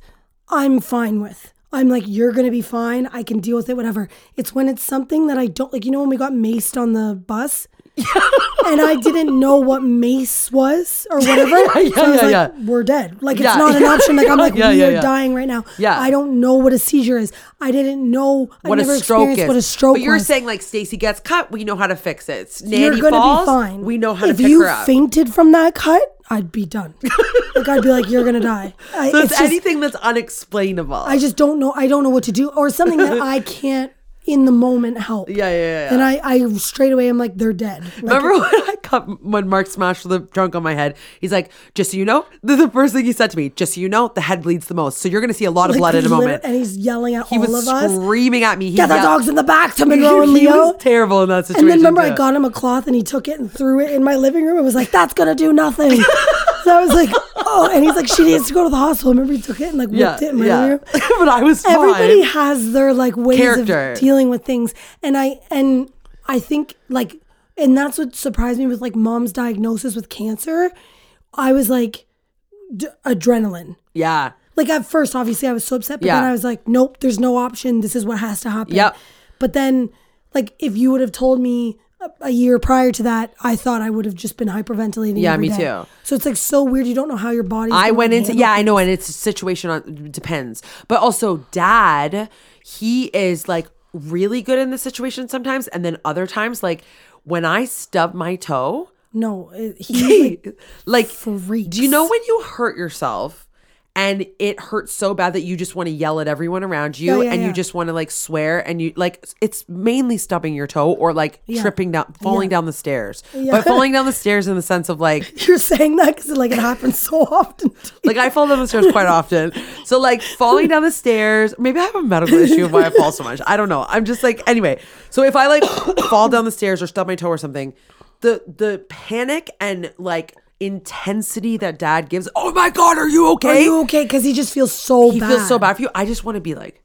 I'm fine with. I'm like, you're gonna be fine. I can deal with it, whatever. It's when it's something that I don't like. You know when we got maced on the bus, and I didn't know what mace was or whatever. Yeah, so I was yeah, like, yeah. we're dead. Like it's Yeah, not an option. Like I'm like, yeah, we yeah, are yeah. dying right now. Yeah. I don't know what a seizure is. I didn't know. what I a never stroke experienced is what a stroke but you're was. saying like stacey gets cut we know how to fix it S- you're gonna falls be fine. we know how if to pick you her up fainted from that cut, I'd be done. like I'd be like, you're gonna die. I, so it's, it's just, anything that's unexplainable I just don't know. I don't know what to do, or something that I can't in the moment help. yeah yeah yeah, yeah. And I, I straight away, I'm like, they're dead. Like, Remember when I cut when Mark smashed the trunk on my head? He's like, just so you know, the, the first thing he said to me, just so you know, the head bleeds the most. So you're gonna see a lot of like, blood in a moment. And he's yelling at He all of us. screaming at me. He Get the dogs in the back to Munro and he Leo. was terrible in that situation. And then remember, I got him a cloth and he took it and threw it in my living room. and was like, "That's gonna do nothing." So I was like, "Oh," and he's like, "She needs to go to the hospital." Remember, he took it and like yeah, whipped it in my yeah. room. but I was fine. everybody has their like ways Character. of dealing with things and i and i think like and that's what surprised me with like mom's diagnosis with cancer i was like d- adrenaline yeah, like at first obviously i was so upset but then Yeah. i was like nope there's no option this is what has to happen Yep. but then like if you would have told me a, year prior to that i thought i would have just been hyperventilating Yeah, me day. too. so it's like so weird you don't know how your body I went into yeah, I know, and it's a situation on depends, but also dad, he is like really good in the situation sometimes, and then other times like when I stub my toe. no he like like freaks. do you know when you hurt yourself and it hurts so bad that you just want to yell at everyone around you Yeah, yeah, and yeah. you just want to like swear and you like it's mainly stubbing your toe or like tripping down falling down the stairs Yeah. but falling down the stairs in the sense of like You're saying that because like it happens so often. like I fall down the stairs quite often. So like falling down the stairs, maybe I have a medical issue of why I fall so much. I don't know. I'm just like anyway. So if I like fall down the stairs or stub my toe or something, the the panic and like intensity that dad gives, oh my god, are you okay? Are you okay? Because he just feels so he bad. feels so bad for you. I just want to be like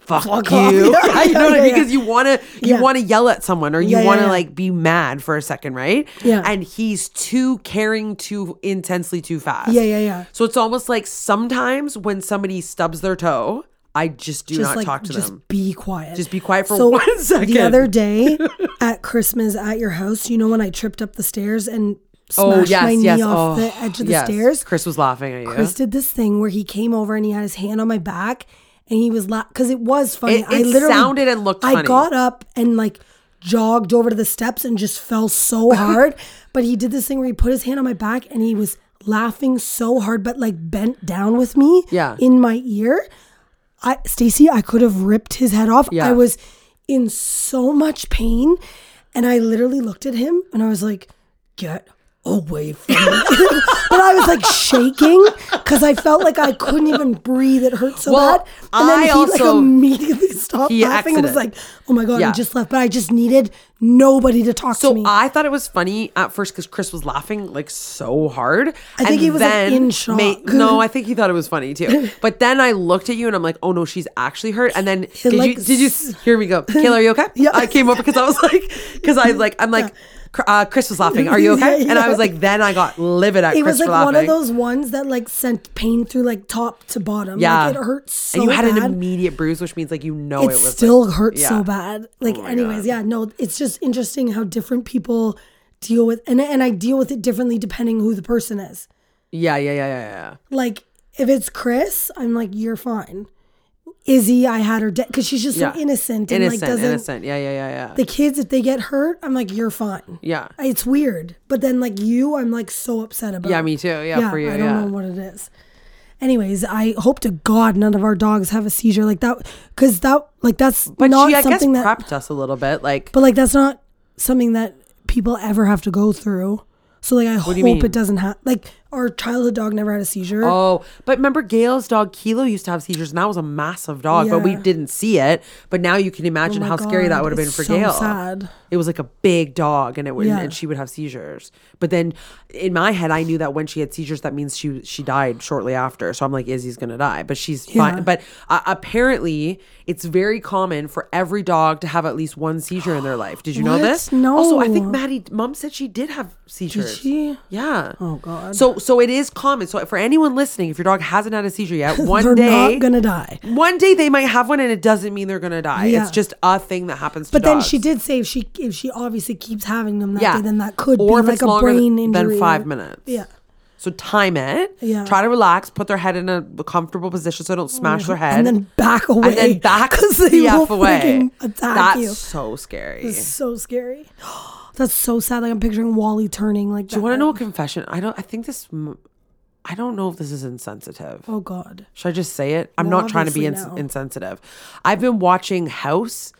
fuck, Fuck you. off. Yeah, you know what I yeah, mean? yeah. Because you want to you Yeah. want to yell at someone or you Yeah, yeah, want to yeah. like be mad for a second, right? Yeah. And he's too caring too intensely too fast. Yeah, yeah, yeah. So it's almost like sometimes when somebody stubs their toe, I just do just not like talk to just them. Just be quiet. Just be quiet for so one second. The other day at Christmas at your house, you know when I tripped up the stairs and Oh smashed yes, my yes. knee off oh, the edge of the yes. stairs? Chris was laughing at you. Chris did this thing where he came over and he had his hand on my back and he was la because it was funny. It- I literally sounded and looked I funny. got up and like jogged over to the steps and just fell so hard. but he did this thing where he put his hand on my back and he was laughing so hard, but like bent down with me Yeah. in my ear. I Stacey, I could have ripped his head off. Yeah. I was in so much pain. And I literally looked at him and I was like, get away from me. but I was like shaking because I felt like I couldn't even breathe. It hurt so Well, bad. And then I he also- like immediately stopped laughing and was like, oh my God, Yeah. I just left. But I just needed nobody to talk So to me. So I thought it was funny at first because Chris was laughing like so hard. I think and he was, like, in shock. no, I think he thought it was funny too. But then I looked at you and I'm like, oh no, she's actually hurt. And then did you did you hear me go, Kayla, are you okay? Yeah. I came over because I was like, because I was like I'm like. "Cr- Uh, Chris was laughing. Are you okay? Yeah, And I was like, then I got livid at it Chris was like for laughing. one of those ones that like sent pain through like top to bottom. yeah, Like it hurts. so And you had bad. an immediate bruise, which means like you know it, it, was still like- hurts yeah. so bad. Like, Oh anyways, God. yeah, no, it's just interesting how different people deal with, and and I deal with it differently depending who the person is. Yeah, yeah, yeah, yeah, yeah. Like, if it's Chris, I'm like, you're fine. Izzy, I had her dead because she's just Yeah. so innocent and Innocent, like doesn't. innocent. Yeah, yeah, yeah, yeah. The kids, if they get hurt, I'm like, you're fine. yeah. It's weird, but then like you, I'm like so upset about. Yeah, me too. Yeah, for you. I don't yeah. know what it is. Anyways, I hope to God none of our dogs have a seizure like that, because that like that's But not she, I guess, something that. prepped us a little bit. Like, But like that's not something that people ever have to go through. So like I hope it doesn't happen. like our childhood dog never had a seizure. Oh, but remember Gail's dog Kilo used to have seizures, and that was a massive dog, but we didn't see it. But now you can Oh imagine my how scary that would have been for so Gail. sad. It was like a big dog, and it would, Yeah. and she would have seizures. But then in my head, I knew that when she had seizures, that means she she died shortly after. So I'm like, Izzy's gonna die, but she's Yeah. fine. But uh, apparently, it's very common for every dog to have at least one seizure in their life. Did you know What? this? Also, I think Maddie, mom said she did have seizures. she? Yeah. Oh, God. So so it is common. So for anyone listening, if your dog hasn't had a seizure yet, one day They're not gonna die. one day they might have one, and it doesn't mean they're gonna die. Yeah. It's just a thing that happens. to But then dogs. she did say if she if she obviously keeps having them that Yeah. day, then that could or be like a brain than injury. five minutes. Yeah. So time it. Yeah. Try to relax. Put their head in a comfortable position so they don't oh smash their head. And then back away. And then back 'cause they the will f away. attack That's you. so scary. It's so scary. That's so sad. Like I'm picturing Wally turning like Do you want to know a confession? I don't. I think this. m- I don't know if this is insensitive. Oh God. Should I just say it? I'm not trying to be obviously ins- no. insensitive. I've been watching House,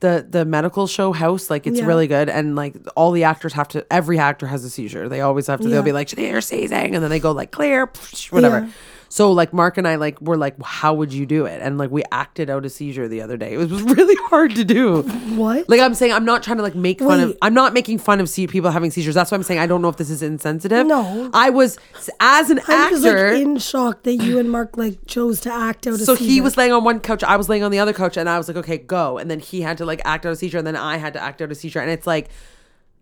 the the medical show House. Like it's Yeah. really good, and like all the actors have to. Every actor has a seizure. They always have to. Yeah. They'll be like, "They're seizing," and then they go like, "Clear," whatever. Yeah. So like Mark and I like were like, "How would you do it?" And like we acted out a seizure the other day. It was really hard to do. What? Like I'm saying, I'm not trying to like make fun of. I'm not making fun of see people having seizures. That's why I'm saying I don't know if this is insensitive. No. I was as an I'm just like in shock that you and Mark like chose to act out. A So he was laying on one couch, I was laying on the other couch, and I was like, okay, go. And then he had to like act out a seizure, and then I had to act out a seizure. And it's like,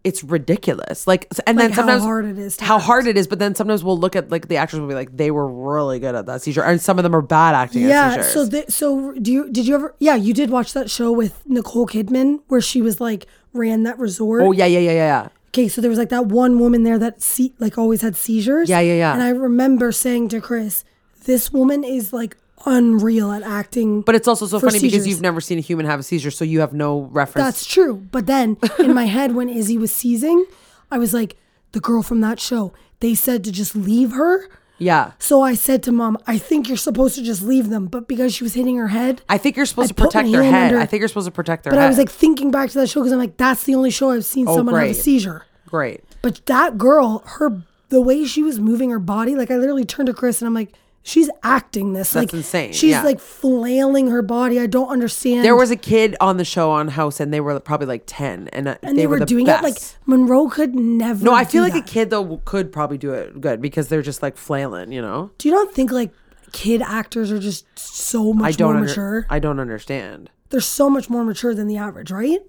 it's ridiculous. Like, and then sometimes how hard it is to how act. hard it is. But then sometimes we'll look at like the actors will be like, they were really good at that seizure, and some of them are bad acting at Yeah. seizures. So th- so do you did you ever? Yeah, you did watch that show with Nicole Kidman where she was like ran that resort. oh yeah, yeah, yeah, yeah, yeah. Okay, so there was like that one woman there that see like always had seizures. Yeah, yeah, yeah. And I remember saying to Chris, "This woman is like unreal at acting." But it's also so funny because you've never seen a human have a seizure, so you have no reference. That's true. But then in my head, when Izzy was seizing, I was like, the girl from that show, they said to just leave her Yeah. So I said to mom, I think you're supposed to just leave them. But because she was hitting her head, I think you're supposed I to protect their head. under- I think you're supposed to protect their but head. I was like thinking back to that show because I'm like, that's the only show I've seen Oh, someone have a seizure. great. But that girl, her the way she was moving her body, like I literally turned to Chris and I'm like, she's acting this. That's like insane, She's yeah. like flailing her body. I don't understand. There was a kid on the show on House, and they were probably like ten, and, uh, and they, were, the doing best. it like Munro could never. No, I feel like a kid though could probably do it good because they're just like flailing, you know. Do you not think like kid actors are just so much I don't more under- mature? I don't understand. They're so much more mature than the average, right?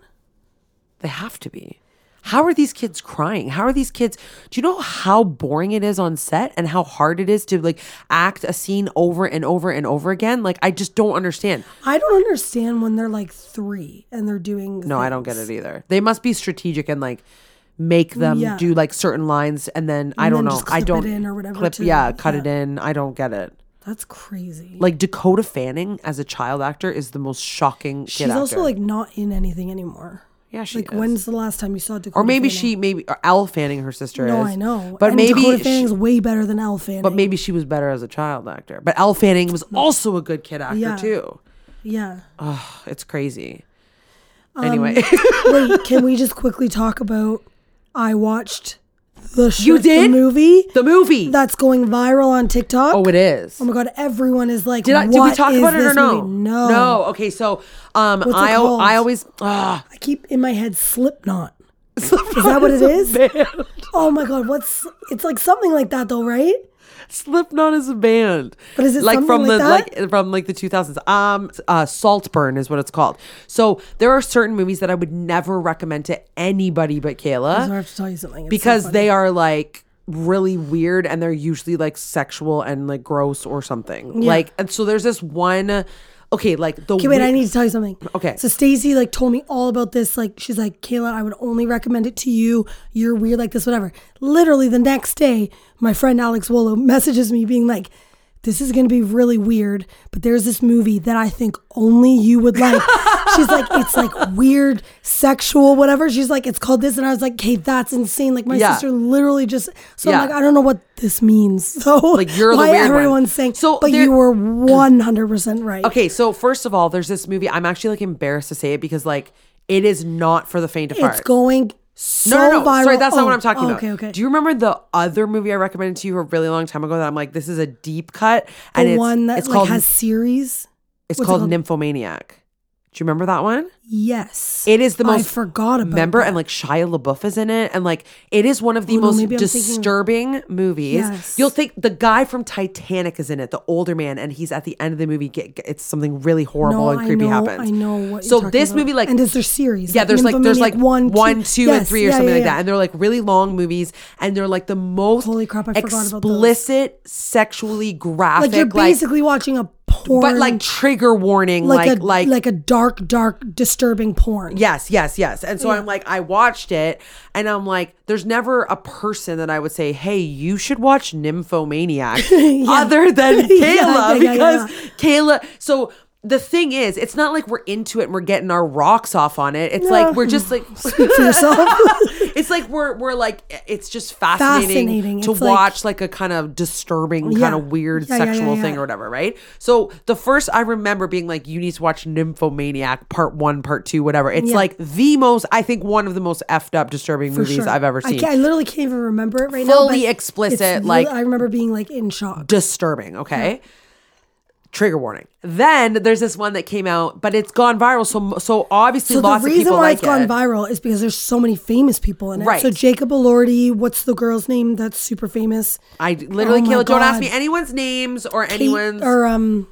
They have to be. How are these kids crying? How are these kids? Do you know how boring it is on set and how hard it is to like act a scene over and over and over again? Like I just don't understand. I don't understand when they're like three and they're doing. No, I don't get it either. They must be strategic and like make them Yeah. do like certain lines and then I don't then know. I clip it don't in or whatever clip. yeah, cut it in. I don't get it. That's crazy. Like Dakota Fanning as a child actor is the most shocking She's also actor. like not in anything anymore. Yeah, she Like is. when's the last time you saw Dakota? or maybe Fanning? she maybe or Elle Fanning her sister No, is. I know. But And maybe Dakota she- Fanning's way better than Elle Fanning. but maybe she was better as a child actor. But Elle Fanning was also a good kid actor Yeah. too. yeah. Oh, it's crazy. Um, anyway, Wait, can we just quickly talk about? I watched the sh- You did? the movie the movie. that's going viral on TikTok. oh, it is. Oh my god, everyone is like, Did, I, did we talk about it or no? movie?" No, No. Okay, so um, What's I I always ah. I keep in my head Slipknot. Is that what it is? Oh my god, what's it's like something like that though, right? Slipknot is a band. But is it like from like the that? like from like the 2000s? Um, uh, Saltburn is what it's called. So there are certain movies that I would never recommend to anybody but So I Kayla have to tell you something. It's because funny. they are like really weird and they're usually like sexual and like gross or something. Yeah. Like and so there's this one. Okay, like the Okay, wait, I need to tell you something. Okay. So Stacey like told me all about this. Like she's like, Kayla, I would only recommend it to you. You're weird like this, whatever. Literally the next day, my friend Alex Wolo messages me being like, This is gonna be really weird, but there's this movie that I think only you would like. she's like, it's like weird, sexual, whatever. She's like, it's called this. And I was like, hey, that's insane. Like my Yeah. sister literally just so Yeah. I'm like, I don't know what this means. So Like, you're the why weird one. everyone's saying So but there- you were one hundred percent right. Okay, so first of all, there's this movie. I'm actually like embarrassed to say it because like it is not for the faint of heart. It's going so no, no, no. viral. Sorry, that's not Oh, what I'm talking oh, about. Okay, okay. Do you remember the other movie I recommended to you a really long time ago that I'm like, this is a deep cut, and the it's one that it's like called has series. it's what's it called called? Nymphomaniac. Do you remember that one? Yes, It is the most. I forgot about. Remember, that. and like Shia LaBeouf is in it, and like it is one of the Oh, most maybe I'm thinking disturbing movies. Yes. You'll think the guy from Titanic is in it, the older man, and he's at the end of the movie. Get, get- it's something really horrible no, and creepy I know, happens. I know what. So this about. movie, like, and is there series? yeah, there's like there's like Nymphomaniac one, two, and three or yeah, something yeah, like yeah. that, and they're like really long movies, and they're like the most Holy crap, I forgot about those. explicit, sexually graphic, like you're basically watching a porn, but like trigger warning, like, like a like like a dark, dark, disturbing porn. Yes, yes, yes. And so I'm like, I watched it and I'm like, there's never a person that I would say, hey, you should watch Nymphomaniac other than Kayla Yeah, yeah, yeah, because Kayla. So the thing is, it's not like we're into it and we're getting our rocks off on it. It's like we're just like Speak for yourself. it's like we're we're like it's just fascinating, Fascinating. to It's watch like, a kind of disturbing Yeah. kind of weird Yeah, sexual yeah. thing or whatever, right? So the first I remember being like, you need to watch Nymphomaniac part one, part two, whatever. It's like the most I think one of the most effed up disturbing For movies sure. I've ever seen. can't, I literally can't even remember it right now. Fully explicit, like- I remember being like in shock. disturbing, okay? Trigger warning. Then there's this one that came out, but it's gone viral. So so obviously So the lots of reason people why like it's gone it. viral is because there's so many famous people in it. Right. So Jacob Elordi, what's the girl's name that's super famous? I literally, Oh Kayla, don't ask me anyone's names or Kate- anyone's. or um,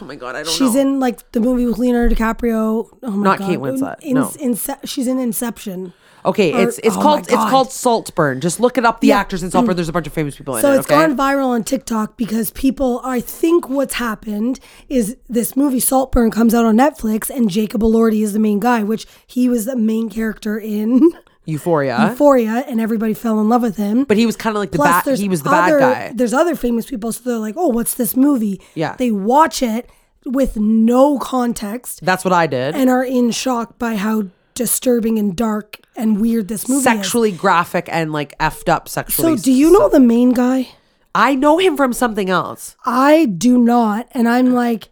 oh my god, I don't know. she's know. in like the movie with Leonardo DiCaprio. Oh my Not god, Kate Winslet, In, no. Ince- she's in Inception. Okay, Or- it's it's oh my called it's God. called Saltburn. Just look it up. The Yeah. actors in Saltburn. Mm. There's a bunch of famous people in So it. it's okay? gone viral on TikTok because people, I think what's happened is this movie Saltburn comes out on Netflix and Jacob Elordi is the main guy, which he was the main character in Euphoria. Euphoria and everybody fell in love with him. but he was kind of like the bad. He was the other, bad guy. There's other famous people, so they're like, "Oh, what's this movie?" Yeah. they watch it with no context That's what I did. and are in shock by how disturbing and dark and weird this movie is. Sexually graphic and like effed up sexually. So, do you know the main guy? I know him from something else. I do not, and I'm like,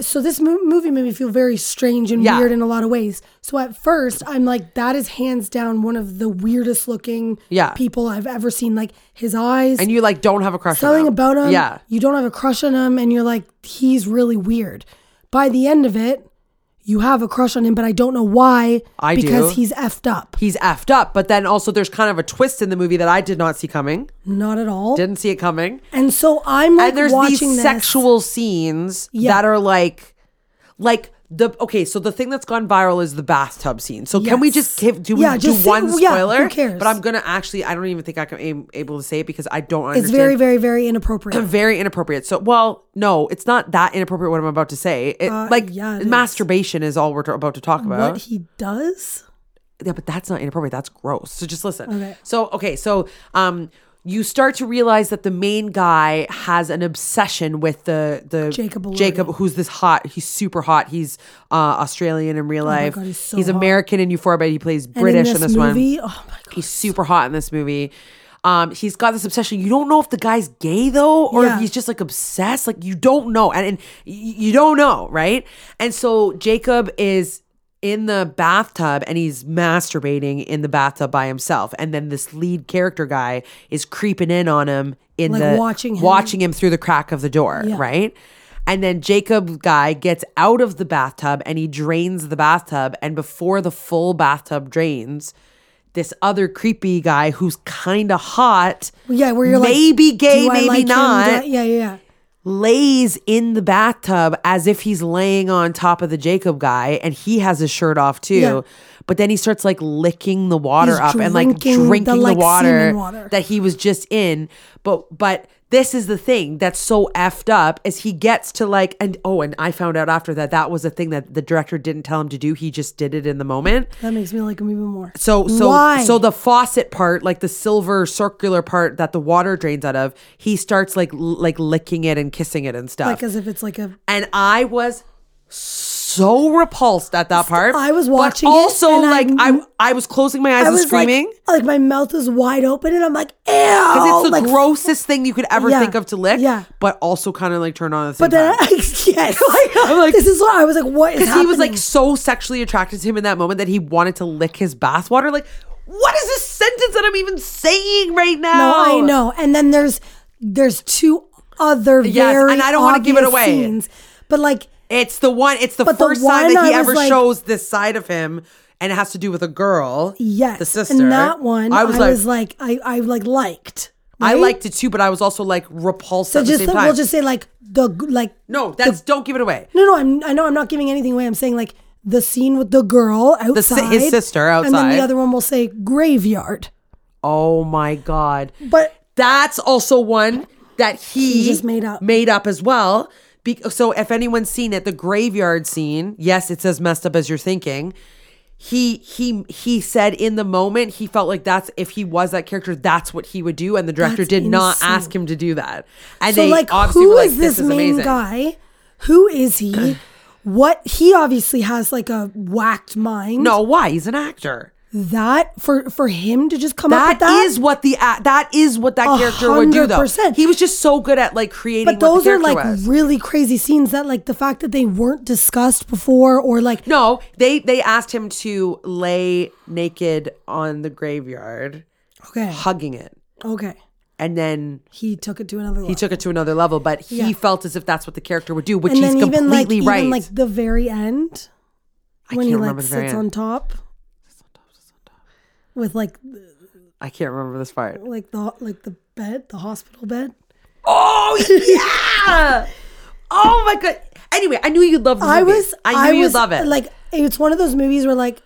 so this movie made me feel very strange and Yeah. weird in a lot of ways. So at first, I'm like, that is hands down one of the weirdest looking Yeah. people I've ever seen. Like his eyes, And you like don't have a crush on something about him. Yeah. you don't have a crush on him, and you're like, he's really weird. By the end of it, you have a crush on him, but I don't know why. I because do. he's effed up. He's effed up, but then also there's kind of a twist in the movie that I did not see coming. Not at all. Didn't see it coming. and so I'm like and there's watching these this. sexual scenes Yeah. that are like like the okay so the thing that's gone viral is the bathtub scene so can we just give do, Yeah, we, do say- one yeah, spoiler who cares? but i'm gonna actually i don't even think i can am able to say it because i don't understand It's very, very, very inappropriate. very inappropriate so well no it's not that inappropriate what i'm about to say it, Uh, like yeah, it is. masturbation is. all we're about to talk about what he does. yeah, but that's not inappropriate. That's gross. So just listen. Okay. So okay, so um, you start to realize that the main guy has an obsession with the the Jacob Elordi. Jacob, who's this hot. He's super hot. He's uh, Australian in real life. Oh God, he's so hot. American in Euphoria, but he plays British in this, one. movie, oh my god, He's super hot in this movie. Um, he's got this obsession. You don't know if the guy's gay though, or Yeah. if he's just like obsessed. Like you don't know, and, and you don't know, right? And so Jacob is in the bathtub and he's masturbating in the bathtub by himself, and then this lead character guy is creeping in on him in Like the watching him. watching him through the crack of the door, Yeah. right? And then Jacob guy gets out of the bathtub and he drains the bathtub. And before the full bathtub drains, this other creepy guy who's kind of hot, yeah, where you're like, maybe gay, do maybe like not, yeah, yeah, yeah. Lays in the bathtub as if he's laying on top of the Jacob guy, and he has his shirt off too. Yeah. But then he starts like licking the water He's up and like drinking the, drinking the, water, water. that he was just in. But but this is the thing that's so effed up is he gets to like and oh and I found out after that that was a thing that the director didn't tell him to do. He just did it in the moment. That makes me like him even more. So so Why? so the faucet part, like the silver circular part that the water drains out of, he starts like l- like licking it and kissing it and stuff. like as if it's like a and I was so repulsed at that part. I was but watching it, also and like I'm- I I was closing my eyes I and was screaming. like, like my mouth is wide open, and I'm like, ew, because it's the like, grossest thing you could ever Yeah, think of to lick, yeah. but also kind of like turn on the same But then. I, yes, I'm like- this is what I was like. What is Because he was like so sexually attracted to him in that moment that he wanted to lick his bathwater. Like, what is this sentence that I'm even saying right now? No, I know. And then there's there's two other Yes, very and I don't wanna give it away. Scenes, but like It's the one. It's the But the first time one that he I ever like- shows this side of him, and it has to do with a girl. yes, the sister. And that one, I was like, like, I I like liked. I liked it too, but I was also like repulsed So at just the same time. we'll just say like the like no, that's don't give it away. no no I'm I know I'm not giving anything away. I'm saying like the scene with the girl si- his sister outside, and then the other one will say graveyard. Oh my god. But That's also one that he, He just made up. Made up as well. Be- so if anyone's seen it, the graveyard scene, yes, it's as messed up as you're thinking. He he he said in the moment he felt like that's if he was that character, that's what he would do, and the director That's did not ask him to do that. And so they like obviously who like, is this, is main amazing. guy? Who is he? what he obviously has like a whacked mind. No, why? He's an actor. That for for him to just come up with That that is what the that is what that character would do though. He was just so good at like creating. But those are like was. really crazy scenes that like the fact that they weren't discussed before or like No, they they asked him to lay naked on the graveyard, okay hugging it, okay and then he took it to another level. he took it to another level. But he Yeah. felt as if that's what the character would do, which and he's then even like completely right. even like the very end I when he like sits on top with like I can't remember this part. like the like the bed the hospital bed. Oh yeah! oh my god. Anyway, I knew you'd love movie. I was I knew you'd was, love it. Like it's one of those movies where like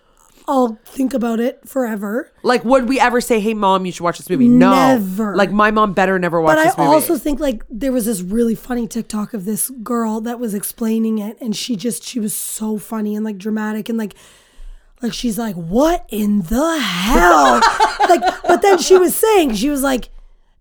I'll think about it forever. Like, would we ever say, "Hey, mom, you should watch this movie"? No, Never. Like, my mom better never watch But I this movie. I also think like there was this really funny TikTok of this girl that was explaining it, and she just she was so funny and like dramatic and like like she's like, "What in the hell?" like, but then she was saying she was like,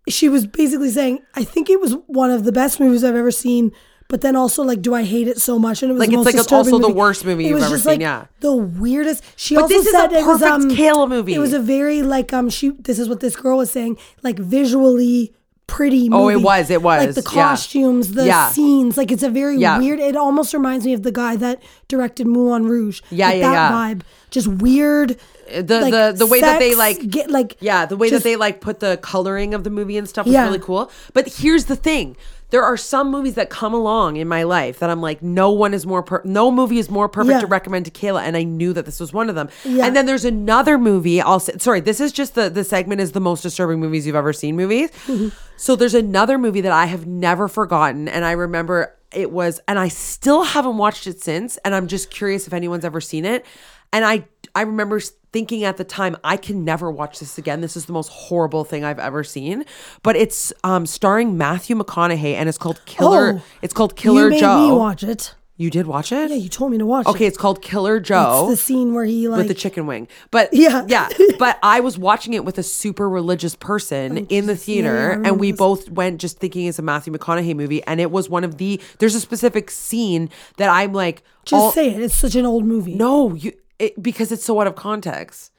she was basically saying, "I think it was one of the best movies I've ever seen." But then also like, do I hate it so much? And it was Like, the it's most like also the worst movie It you've ever seen, like, yeah. the weirdest. She But also this is a said it was perfect um, Kayla movie. It was a very like um she. This is what this girl was saying. Like visually pretty movie. Oh, it was, it was. Like the yeah. costumes, the Yeah. scenes. Like it's a very Yeah. weird. It almost reminds me of the guy that directed Moulin Rouge. Yeah, like yeah, that yeah. vibe. Just weird. the like, the the way that they like get like yeah the way just- that they like put the coloring of the movie and stuff was Yeah. really cool but here's the thing there are some movies that come along in my life that I'm like no one is more per- no movie is more perfect Yeah. to recommend to Kayla and I knew that this was one of them Yeah. and then there's another movie I'll say sorry this is just the the segment is the most disturbing movies you've ever seen movies Mm-hmm. so there's another movie that I have never forgotten and I remember it was and I still haven't watched it since and I'm just curious if anyone's ever seen it and I I remember thinking at the time I can never watch this again this is the most horrible thing I've ever seen but it's um starring Matthew McConaughey and it's called Killer Oh, it's called Killer you made Joe me watch it. you did watch it Yeah, you told me to watch it. okay it. it's called Killer Joe It's the scene where he like with the chicken wing. But Yeah. yeah, but I was watching it with a super religious person in the theater, yeah, and we this. both went just thinking it's a Matthew McConaughey movie, and it was one of the. There's a specific scene that I'm like, just all- say it. It's such an old movie. no, you it, because it's so out of context.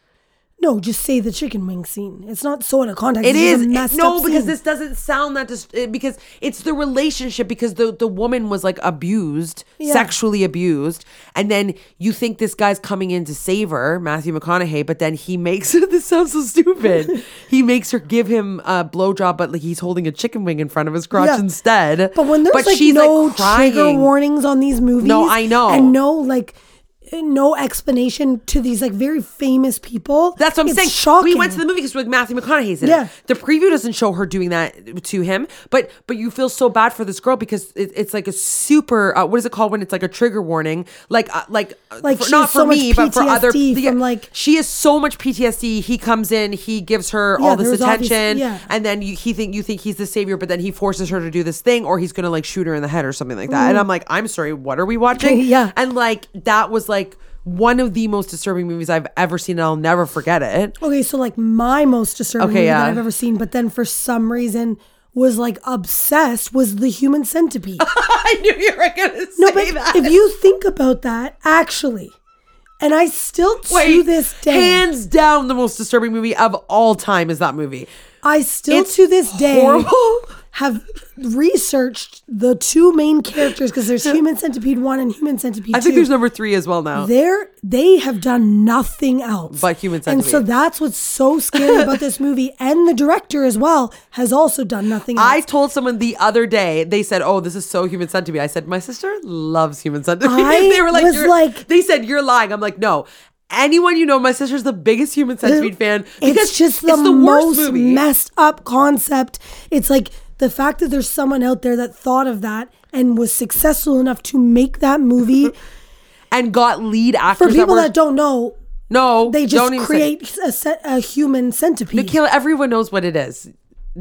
No, just say the chicken wing scene. It's not so out of context. It it's is messed no up because scene. this doesn't sound that dis- because it's the relationship because the the woman was like abused Yeah. sexually abused and then you think this guy's coming in to save her Matthew McConaughey but then he makes this sounds so stupid he makes her give him a blowjob but like he's holding a chicken wing in front of his crotch Yeah. instead But when there's like she's no like crying trigger warnings on these movies, No, I know. and no like no explanation to these like very famous people. That's what I'm it's saying. Shocking. We went to the movie because we're like Matthew McConaughey's in Yeah. it. The preview doesn't show her doing that to him, but but you feel so bad for this girl because it, it's like a super. Uh, what is it called when it's like a trigger warning? Like uh, like uh, Like, for, not for so me, but for other. PTSD yeah, like- she has so much PTSD. He comes in, he gives her Yeah, all this there was obvious- attention, yeah. and then you, he think you think he's the savior, but then he forces her to do this thing, or he's gonna like shoot her in the head or something like that. And I'm like, I'm sorry, what are we watching? Mm. Yeah. and like that was like. One of the most disturbing movies I've ever seen, and I'll never forget it. Okay, so like my most disturbing Okay, movie yeah. that I've ever seen, but then for some reason was like obsessed was the Human Centipede. I knew you were gonna say that. no, but that. if you think about that, actually, and I still to Wait, this day, hands down, the most disturbing movie of all time is that movie. I still It's to this day horrible. have researched the two main characters because there's Human Centipede one and Human Centipede I think two. there's number three as well now. They're they have done nothing else But Human Centipede, and so that's what's so scary about this movie. And the director as well has also done nothing else. I told someone the other day, they said, Oh, this is so human centipede. I said, My sister loves human centipede. I they were like, was like- they said, You're lying. I'm like, No. Anyone you know, my sister's the biggest human centipede fan because it's just the, it's the most messed up concept. It's like the fact that there's someone out there that thought of that and was successful enough to make that movie. and got lead actors. For people that, were, that don't know, no, they just create a, set, a human centipede. Michaela, everyone knows what it is.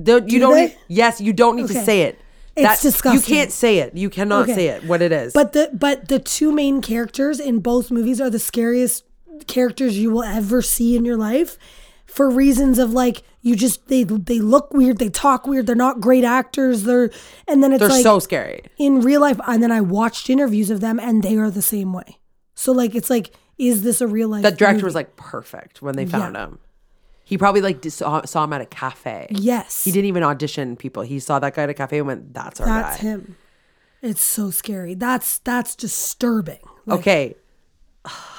Don't, you Do don't they? need, yes, you don't need to say it. It's disgusting. You can't say it. You cannot Okay. say it. What it is. But the but the two main characters in both movies are the scariest characters you will ever see in your life for reasons of like you just they they look weird, they talk weird, they're not great actors, they're and then it's they're like so scary. in real life and then I watched interviews of them and they are the same way. So like it's like is this a real life That director movie? was like perfect when they found Yeah. him. He probably like saw, uh, saw him at a cafe. Yes. He didn't even audition people. He saw that guy at a cafe and went, "That's our That's guy." him. It's so scary. That's that's disturbing. Like, Okay.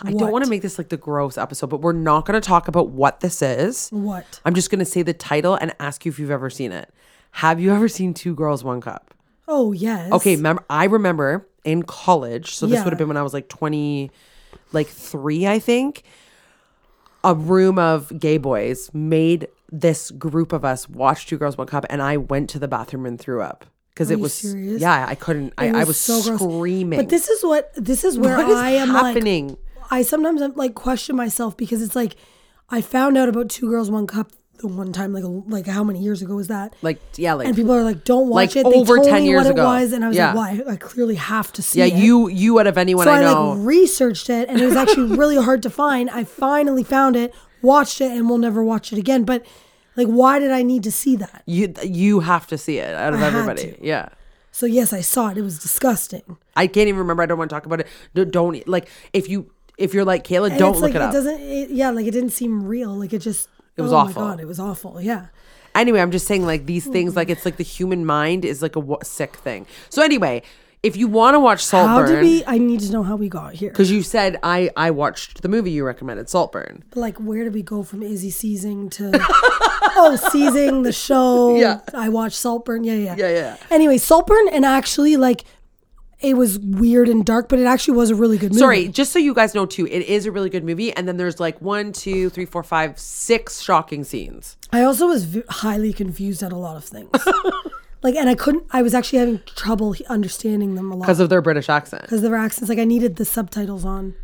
I don't want to make this like the gross episode, but we're not going to talk about what this is. What? I'm just going to say the title and ask you if you've ever seen it. Have you ever seen Two Girls One Cup? Oh yes. Okay, remember I remember in college, so this Yeah. would have been when I was like 20 like 3, I think. A room of gay boys made this group of us watch Two Girls One Cup and I went to the bathroom and threw up because it was serious? yeah, I couldn't I, It I was so gross. screaming. But this is what this is where is I am happening? like I sometimes I'm like question myself because it's like I found out about two girls one cup the one time like like how many years ago was that? like yeah, like and people are like, "Don't watch like it." They over told 10 me years what ago. it was, and I was Yeah. like, "Why? I clearly have to see yeah, it." you you out of anyone so I I, like researched it, and it was actually really hard to find. I finally found it, watched it, and we'll never watch it again. But like, why did I need to see that? you you have to see it out of I everybody. Yeah. So yes, I saw it. It was disgusting. I can't even remember. I don't want to talk about it. Don't, don't like if you if you're like Kayla, And don't look like it up. doesn't. It, yeah, like it didn't seem real. Like it just. It was oh awful. My God, it was awful. Yeah. Anyway, I'm just saying like these things, like it's like the human mind is like a sick thing. So anyway, if you want to watch Saltburn, How did we? I need to know how we got here. because you said I I watched the movie you recommended, Saltburn. Like, where did we go from Izzy seizing to oh seizing the show? Yeah. I watched Saltburn. Yeah, yeah, Yeah, yeah. Anyway, Saltburn, and actually, like, it was weird and dark, but it actually was a really good movie. Sorry, just so you guys know too, it is a really good movie. And then there's like one, two, three, four, five, six shocking scenes. I also was v- highly confused at a lot of things. like, and I couldn't. I was actually having trouble understanding them a lot because of their British accent. because of their accents. Like, I needed the subtitles on.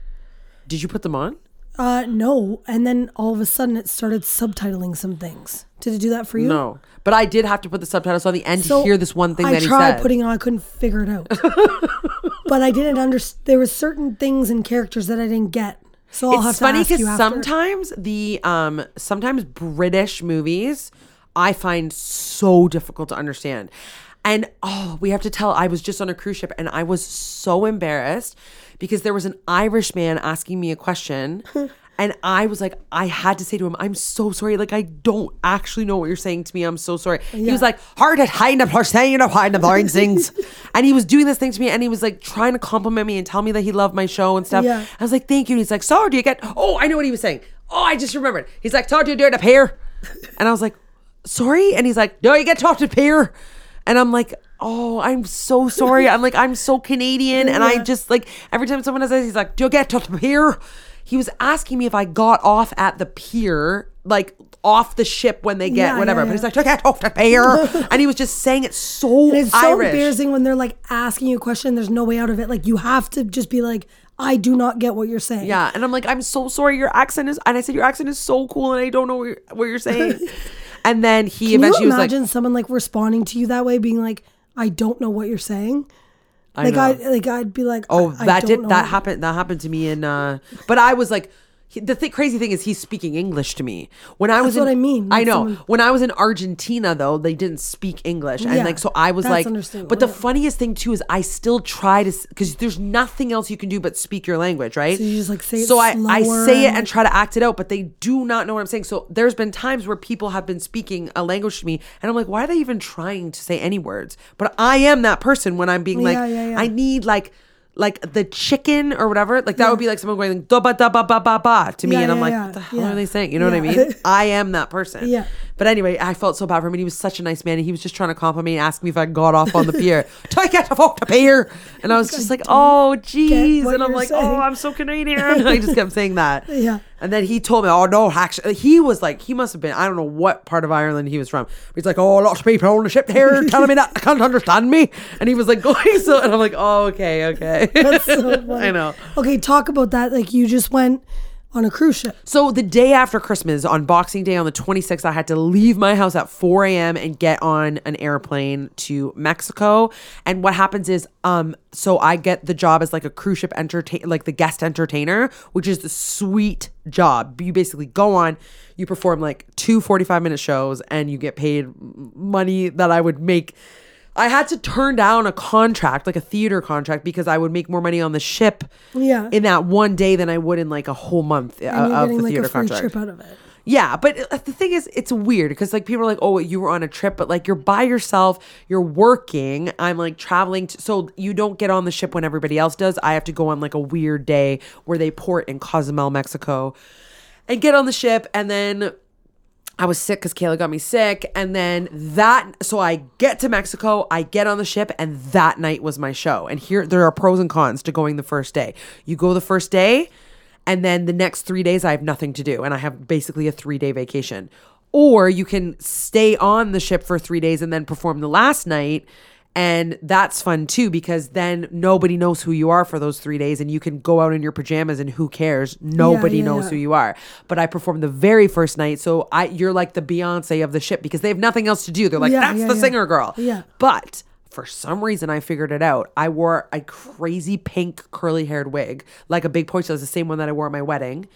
Did you put them on? Uh, no, and then all of a sudden it started subtitling some things. Did it do that for you? No, but I did have to put the subtitles on the end So to hear this one thing I that he tried putting it on. I couldn't figure it out. but I didn't understand. There were certain things and characters that I didn't get. So I'll have it's to funny because sometimes the um sometimes British movies I find so difficult to understand. And oh, we have to tell I was just on a cruise ship and I was so embarrassed because there was an Irish man asking me a question and I was like I had to say to him I'm so sorry like I don't actually know what you're saying to me I'm so sorry. He was like hard at hide the saying hide the blind things. and he was doing this thing to me and he was like trying to compliment me and tell me that he loved my show and stuff. Yeah. I was like, thank you. And he's like, so do you get, oh, I know what he was saying. Oh, I just remembered. He's like, so do you do it up here? And I was like, sorry. And he's like, no, you get talked to here. And I'm like, oh, I'm so sorry. I'm like, I'm so Canadian. And I just like, every time someone says, he's like, do you get talked to here? He was asking me if I got off at the pier, like off the ship when they get Yeah, whatever. yeah, But he's like, do you get off the pier? and he was just saying it so And it's so Irish. embarrassing when they're like asking you a question. There's no way out of it. Like you have to just be like, I do not get what you're saying. Yeah, and I'm like, I'm so sorry. Your accent is, and I said your accent is so cool, and I don't know what you're, what you're saying. and then he Can eventually you was like, imagine someone like responding to you that way, being like, I don't know what you're saying? I like know. I like I'd be like, oh, I, I that don't did that happened. That happened to me in, uh, but I was like. He- The th- crazy thing is, he's speaking English to me. When I was, That's what in, I mean, I know. someone- When I was in Argentina, though, they didn't speak English, and like, so I was like, but the yeah. funniest thing too is, I still try to, because there's nothing else you can do but speak your language, right? So you just, like, say it So I, I say it and, try to act it out, but they do not know what I'm saying. So there's been times where people have been speaking a language to me, and I'm like, why are they even trying to say any words? But I am that person when I'm being like, Yeah, yeah, yeah. I need like like the chicken or whatever. Like that would be like someone going da ba da ba ba ba ba to me, Yeah, and I'm yeah, like, yeah, what the hell yeah. are they saying? You know what I mean? I am that person. Yeah. But anyway, I felt so bad for him, and he was such a nice man, and he was just trying to compliment me, and ask me if I got off on the pier. Take it off the pier, and I was just like, oh geez, and I'm like, oh, saying. oh, I'm so Canadian. And I just kept saying that. Yeah. And then he told me, oh no, actually, he was like, he must have been, I don't know what part of Ireland he was from. He's like, oh, lots of people on the ship here telling me that I can't understand me. And he was like going so, and I'm like, oh, okay, okay. That's so funny. I know. Okay, talk about that. Like you just went on a cruise ship. So the day after Christmas, on Boxing Day on the 26th, I had to leave my house at 4 a.m. and get on an airplane to Mexico. And what happens is, um, so I get the job as like a cruise ship entertain, like the guest entertainer, which is the sweet job. You basically go on, you perform like two 45 minute shows, and you get paid money that I would make. I had to turn down a contract, like a theater contract, because I would make more money on the ship Yeah. in that one day than I would in like a whole month uh, of the like theater contract. trip out of it. Yeah, but uh, the thing is, it's weird because like people are like, "Oh, you were on a trip," but like you're by yourself, you're working. I'm like traveling, to, so you don't get on the ship when everybody else does. I have to go on like a weird day where they port in Cozumel, Mexico, and get on the ship, and then I was sick because Kayla got me sick. And then that, so I get to Mexico, I get on the ship, and that night was my show. And here, there are pros and cons to going the first day. You go the first day, and then the next three days, I have nothing to do. And I have basically a three day vacation. Or you can stay on the ship for three days and then perform the last night. And that's fun too because then nobody knows who you are for those three days and you can go out in your pajamas and who cares? Nobody yeah, knows yeah. who you are. But I performed the very first night, so I you're like the Beyonce of the ship because they have nothing else to do. They're like, Yeah, that's yeah, the yeah. singer girl. Yeah. But for some reason, I figured it out. I wore a crazy pink curly haired wig, like a big. It's the same one that I wore at my wedding.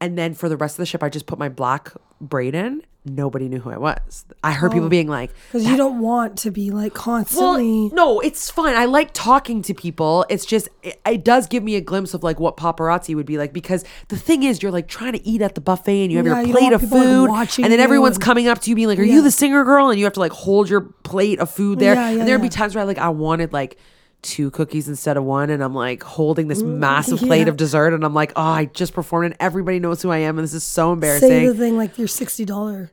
And then for the rest of the ship, I just put my black braid in, nobody knew who I was. I heard people oh. being like, Because you don't want to be like well, constantly. no, it's fine. I like talking to people. It's just it, it does give me a glimpse of like what paparazzi would be like because the thing is you're like trying to eat at the buffet and you have Yeah, your plate want of people, like, food and then everyone's and- coming up to you being like, "Are Yeah. you the singer girl?" and you have to like hold your plate of food there. Yeah, and there'd be times where I like I wanted like two cookies instead of one and I'm like holding this massive plate Mm, of dessert and I'm like, "Oh, I just performed and everybody knows who I am and this is so Say embarrassing." the thing like your sixty dollar.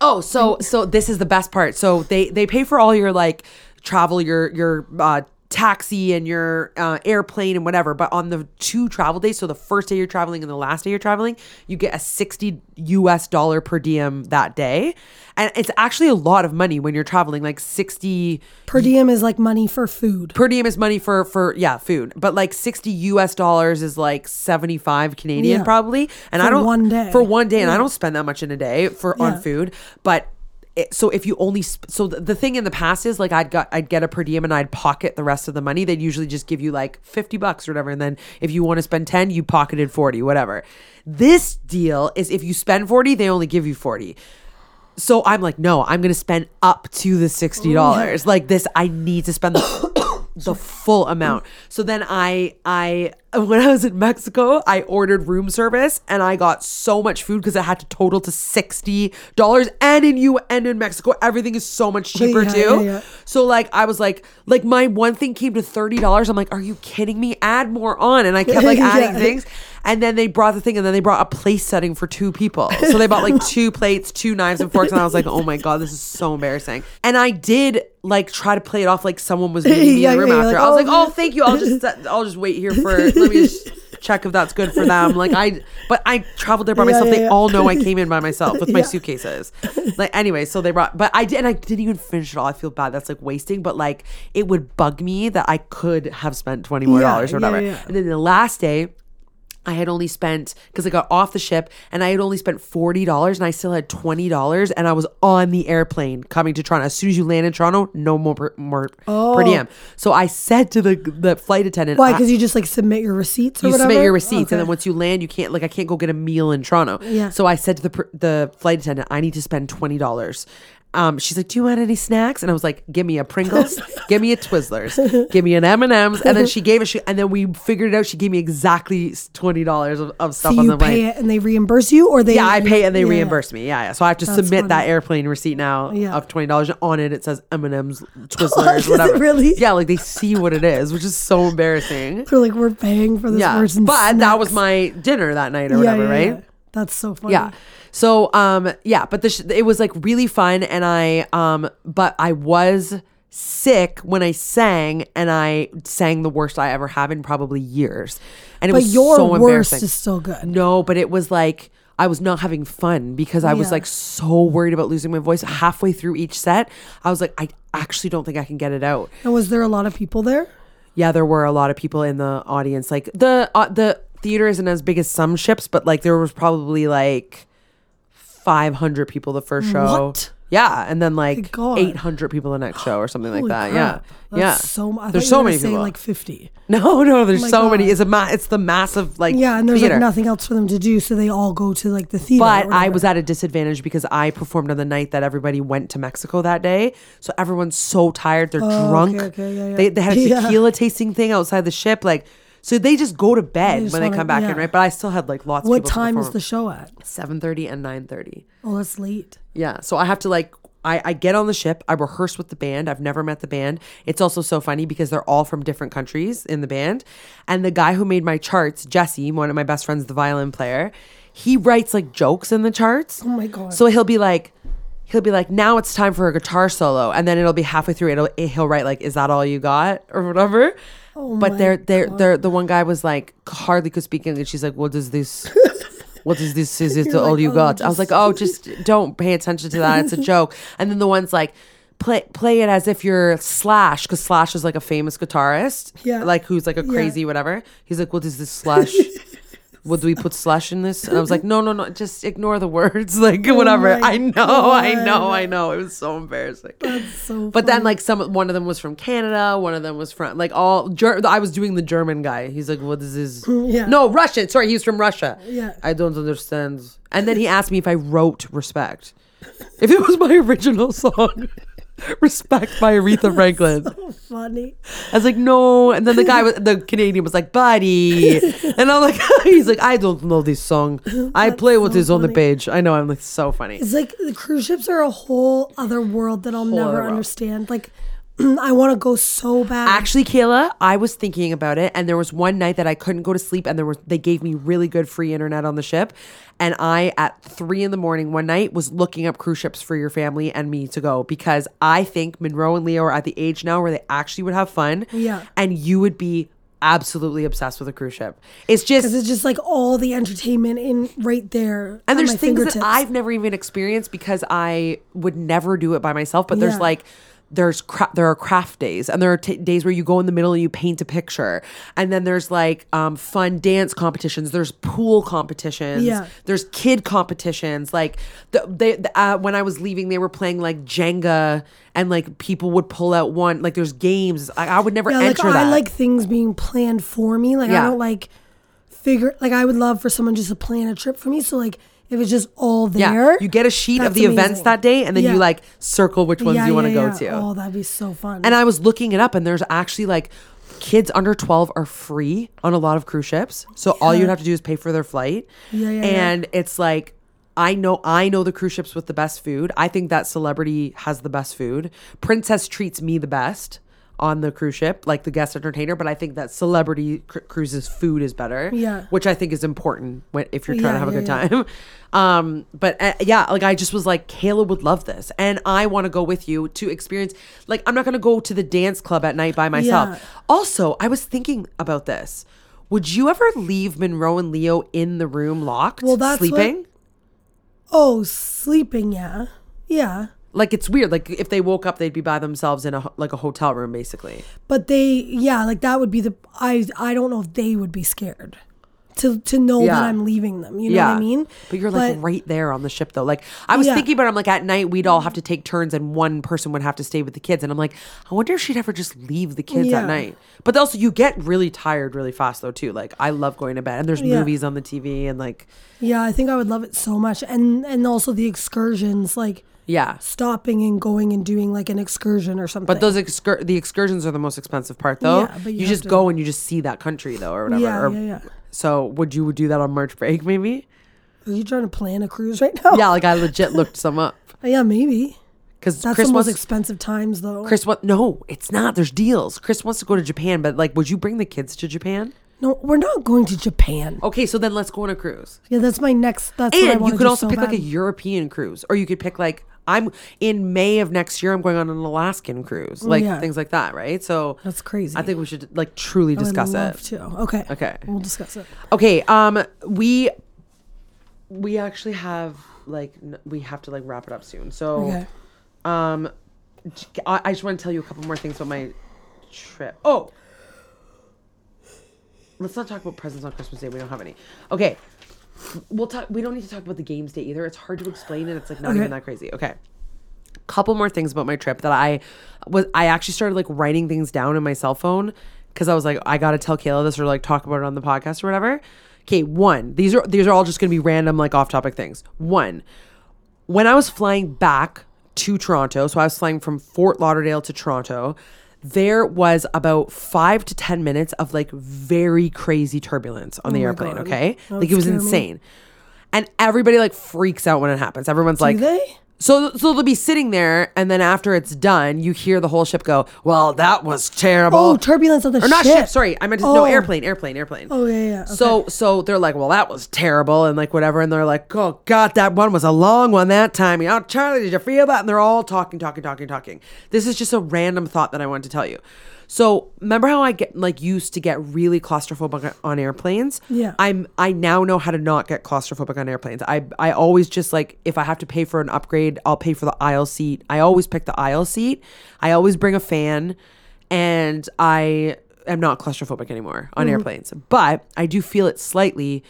Oh, so so this is the best part. So they they pay for all your like travel, your your uh, taxi and your uh, airplane and whatever. But on the two travel days, so the first day you're traveling and the last day you're traveling, you get a sixty U.S. dollar per diem that day, and it's actually a lot of money when you're traveling. Like sixty Per diem is like money for food. per diem is money for for yeah food, but like sixty U.S. dollars is like seventy five Canadian Yeah. probably. And I don't one day. for one day, and I don't spend that much in a day for Yeah. on food, but. So if you only sp- so the, the thing in the past is like I'd got I'd get a per diem and I'd pocket the rest of the money. They'd usually just give you like fifty bucks or whatever, and then if you want to spend ten, you pocketed forty, whatever. This deal is if you spend forty, they only give you forty. So I'm like, no, I'm gonna spend up to the sixty oh dollars. Like this, I need to spend the, the full amount. So then I I when I was in Mexico, I ordered room service and I got so much food because it had to total to sixty dollars. And in you and in Mexico, everything is so much cheaper Yeah, too. yeah, yeah. So like I was like, like my one thing came to thirty dollars. I'm like, are you kidding me? Add more on, and I kept like adding things. And then they brought the thing, and then they brought a place setting for two people. So they bought like two plates, two knives and forks, and I was like, oh my god, this is so embarrassing. And I did like try to play it off like someone was meeting me in the room after. like, I was "Oh, like, oh, thank you. I'll just I'll just wait here for let me just check if that's good for them. Like I, but I traveled there by Yeah, myself. yeah, they yeah. all know I came in by myself with my suitcases. Like anyway, so they brought, but I did, and I didn't even finish it all. I feel bad. That's like wasting, but like it would bug me that I could have spent twenty more dollars or whatever. And then the last day. I had only spent because I got off the ship and I had only spent forty dollars and I still had twenty dollars and I was on the airplane coming to Toronto. As soon as you land in Toronto, no more per, more per diem. Oh. So I said to the the flight attendant, Oh. Why? Because you just like submit your receipts or you whatever. submit your receipts, and then once you land, you can't like I can't go get a meal in Toronto. Yeah. So I said to the the flight attendant, I need to spend twenty dollars. Um, she's like, "Do you want any snacks?" And I was like, "Give me a Pringles, give me a Twizzlers, give me an M and M's." And then she gave us, she, and then we figured it out. She gave me exactly twenty dollars of, of stuff so on you the pay plane. it and they reimburse you, or they Yeah, I pay and they Yeah. reimburse me. Yeah, yeah. So I have to That's submit that airplane receipt now Yeah. of twenty dollars. On it, it says M and M's, Twizzlers, it whatever. really? Yeah, like they see what it is, which is so embarrassing. They're like, we're paying for this Yeah, person's but that was my dinner that night or Yeah, whatever, right? That's so funny. Yeah. So um yeah, but the sh- it was like really fun and I um but I was sick when I sang and I sang the worst I ever have in probably years. And it But was your so worst embarrassing. is still good. No, but it was like I was not having fun because I was like so worried about losing my voice. Halfway through each set, I was like, I actually don't think I can get it out. And was there a lot of people there? Yeah, there were a lot of people in the audience. Like the uh, the theater isn't as big as some ships, but like there was probably like 500 people the first show. What? Yeah, and then like God. 800 people the next show or something like Holy that. crap. Yeah. That's yeah. So mu- I there's thought you so were many gonna people. like 50. no, no, oh there's my so many. It's a ma- it's the massive like Yeah, and there's theater. like nothing else for them to do, so they all go to like the theater. But I was at a disadvantage because I performed on the night that everybody went to Mexico that day. So everyone's so tired. They're Oh, drunk. okay, okay, yeah, yeah. They, they had a Yeah. tequila tasting thing outside the ship. Like, so they just go to bed just when they wanna- come back yeah. in, right? But I still had like lots of What time is the show at? 7.30 and 9.30. Oh, that's late. Yeah. So I have to like I, I get on the ship, I rehearse with the band. I've never met the band. It's also so funny because they're all from different countries in the band. And the guy who made my charts, Jesse, one of my best friends, the violin player, he writes like jokes in the charts. Oh my God. So he'll be like he'll be like, now it's time for a guitar solo. And then it'll be halfway through, it'll he'll write like, Is that all you got? Or whatever. Oh but they're they're they're the one guy was like hardly could speak English. She's like, What does this what is this? Is it all like, you "Oh, got? I was like, oh, just don't pay attention to that. It's a joke. And then the one's like, play play it as if you're Slash, because Slash is like a famous guitarist. Yeah. Like who's like a Yeah. crazy whatever. He's like, what is this Slash? would we put slash in this? And I was like, no, no, no, just ignore the words. Like oh whatever. Oh my I know, I know, I know. It was so embarrassing. That's so But then, like some, one of them was from Canada. One of them was from like all. Ger- I was doing the German guy. He's like, "What is this?" Yeah. No, Russian. Sorry, he's from Russia. Yeah. I don't understand. And then he asked me if I wrote "Respect," if it was my original song, "Respect" by Aretha Franklin. so funny. I was like, "No." And then the guy, was, the Canadian, was like, "Buddy," and I'm like, "He's like, I don't know this song. I play what so is on the funny. page. I know. I'm like so funny." It's like the cruise ships are a whole other world that I'll other never world. understand. Like, I want to go so bad. Actually, Kayla, I was thinking about it, and there was one night that I couldn't go to sleep, and there was they gave me really good free internet on the ship, and I at three in the morning one night was looking up cruise ships for your family and me to go because I think Munro and Leo are at the age now where they actually would have fun, Yeah. and you would be absolutely obsessed with a cruise ship. It's just because it's just like all the entertainment in right there. and there's things that. I've never even experienced because I would never do it by myself. But there's like there's cra- there are craft days and there are t- days where you go in the middle and you paint a picture and then there's like um, fun dance competitions there's pool competitions Yeah. there's kid competitions like the, they the, uh, when i was leaving they were playing like jenga and like people would pull out one like there's games i, I would never Yeah, like enter that I like things being planned for me. Like Yeah. I don't like figure. Like I would love for someone just to plan a trip for me. So like if was just all there. yeah you get a sheet of that's the events that day and then Yeah. you like circle which ones Yeah, you want to go yeah. to Oh, that'd be so fun. And I was looking it up, and there's actually like kids under 12 are free on a lot of cruise ships. So all you'd have to do is pay for their flight. Yeah, yeah, yeah. And it's like, I know I know the cruise ships with the best food. I think that celebrity has the best food. Princess treats me the best on the cruise ship, like the guest entertainer, but I think that celebrity cru- cruises food is better. Yeah. Which I think is important when if you're trying to Yeah, have a good yeah. time. Um, but uh, yeah, like I just was like, Kayla would love this, and I want to go with you to experience. Like, I'm not gonna go to the dance club at night by myself. Yeah. Also, I was thinking about this. Would you ever leave Munro and Leo in the room locked, Well, that's what- sleeping? oh, sleeping. Yeah, yeah. Like it's weird. Like if they woke up, they'd be by themselves in a like a hotel room, basically. But they, yeah, like that would be the. I I don't know if they would be scared to to know Yeah. that I'm leaving them. You know what I mean? But you're like right there on the ship though. Like I was Yeah. thinking about it, I'm like at night we'd all have to take turns and one person would have to stay with the kids. And I'm like, I wonder if she'd ever just leave the kids Yeah. at night. But also you get really tired really fast though too. Like I love going to bed and there's Yeah. movies on the TV and like Yeah, I think I would love it so much, and and also the excursions, like yeah. stopping and going and doing like an excursion or something. But those excur- the excursions are the most expensive part though. Yeah, but you, you just to- go and you just see that country though or whatever. Yeah, Or- yeah, yeah. So would you do that on March break maybe? Are you trying to plan a cruise right now? Yeah, like I legit looked some up. Uh, yeah, maybe. Because That's Chris the most wants expensive times though. Chris what no, it's not. There's deals. Chris wants to go to Japan, but like would you bring the kids to Japan? no, we're not going to Japan. Okay, so then let's go on a cruise. Yeah, that's my next. That's what I And you could also so pick like a. European cruise, or you could pick like I'm in May of next year. I'm going on an Alaskan cruise, like Yeah. things like that, right? So That's crazy. I think we should like truly would discuss love it. To. Okay. Okay. We'll discuss it. Okay, um, we we actually have like n- we have to like wrap it up soon. So Okay. um, I, I just want to tell you a couple more things about my trip. Oh. Let's not talk about presents on Christmas Day. We don't have any. Okay. We'll talk. We don't need to talk about the games day either. It's hard to explain, and it's like not Okay. even that crazy. Okay. Couple more things about my trip that I was. I actually started like writing things down in my cell phone because I was like, I gotta tell Kayla this or like talk about it on the podcast or whatever. Okay. One. These are these are all just gonna be random like off topic things. One. When I was flying back to Toronto, so I was flying from Fort Lauderdale to Toronto, there was about five to 10 minutes of like very crazy turbulence on oh the Oh my airplane, God. okay? That like it was scare me. insane. And everybody like freaks out when it happens. Everyone's like, Do they? So so they'll be sitting there, and then after it's done, you hear the whole ship go, "Well, that was terrible." Oh, turbulence on the ship. or not ship. ship. Sorry, I meant to, no Oh. airplane, airplane, airplane. Oh, yeah, yeah, So so they're like, "Well, that was terrible," and like whatever, and they're like, "Oh God, that one was a long one that time." You know, Charlie, did you feel that? And they're all talking, talking, talking, talking. This is just a random thought that I wanted to tell you. So remember how I get like used to get really claustrophobic on airplanes? Yeah. I'm I now know how to not get claustrophobic on airplanes. I I always just like if I have to pay for an upgrade, I'll pay for the aisle seat. I always pick the aisle seat. I always bring a fan and I am not claustrophobic anymore on mm-hmm. airplanes, but I do feel it slightly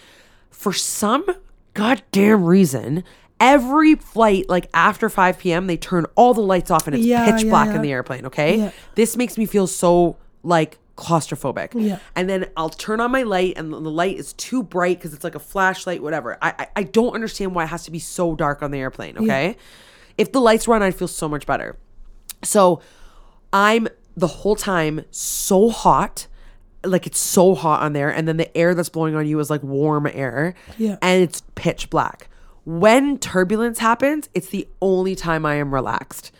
for some goddamn reason. Every flight, like after 5 p.m., they turn all the lights off and it's Yeah, pitch yeah, black yeah. in the airplane. Okay. This makes me feel so like claustrophobic. Yeah. And then I'll turn on my light and the light is too bright because it's like a flashlight, whatever. I, I I don't understand why it has to be so dark on the airplane. Okay. If the lights were on, I'd feel so much better. So I'm the whole time so hot. Like it's so hot on there, and then the air that's blowing on you is like warm air. Yeah. And it's pitch black. When turbulence happens, it's the only time I am relaxed.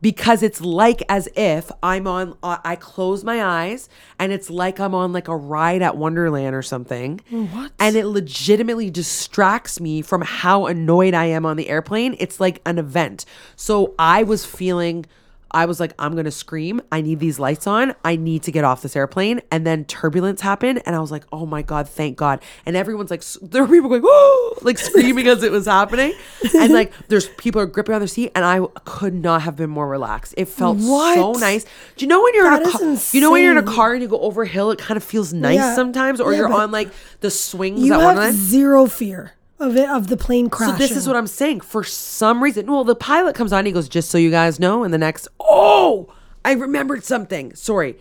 Because it's like as if I'm on, uh, I close my eyes and it's like I'm on like a ride at Wonderland or something. What? And it legitimately distracts me from how annoyed I am on the airplane. It's like an event. So I was feeling I was like, I'm gonna scream. I need these lights on. I need to get off this airplane. And then turbulence happened, and I was like, oh my god, thank God. And everyone's like, there were people going, oh, like screaming as it was happening, and like there's people are gripping on their seat, and I could not have been more relaxed. It felt so nice. Do you know when you're in a car? You know when you're in a car and you go over a hill, it kind of feels nice Yeah. sometimes, or Yeah, you're on like the swings You have zero fear of it of the plane crashing. So this is what I'm saying. For some reason, well, the pilot comes on. He goes, "Just so you guys know." And the next, oh, I remembered something. Sorry.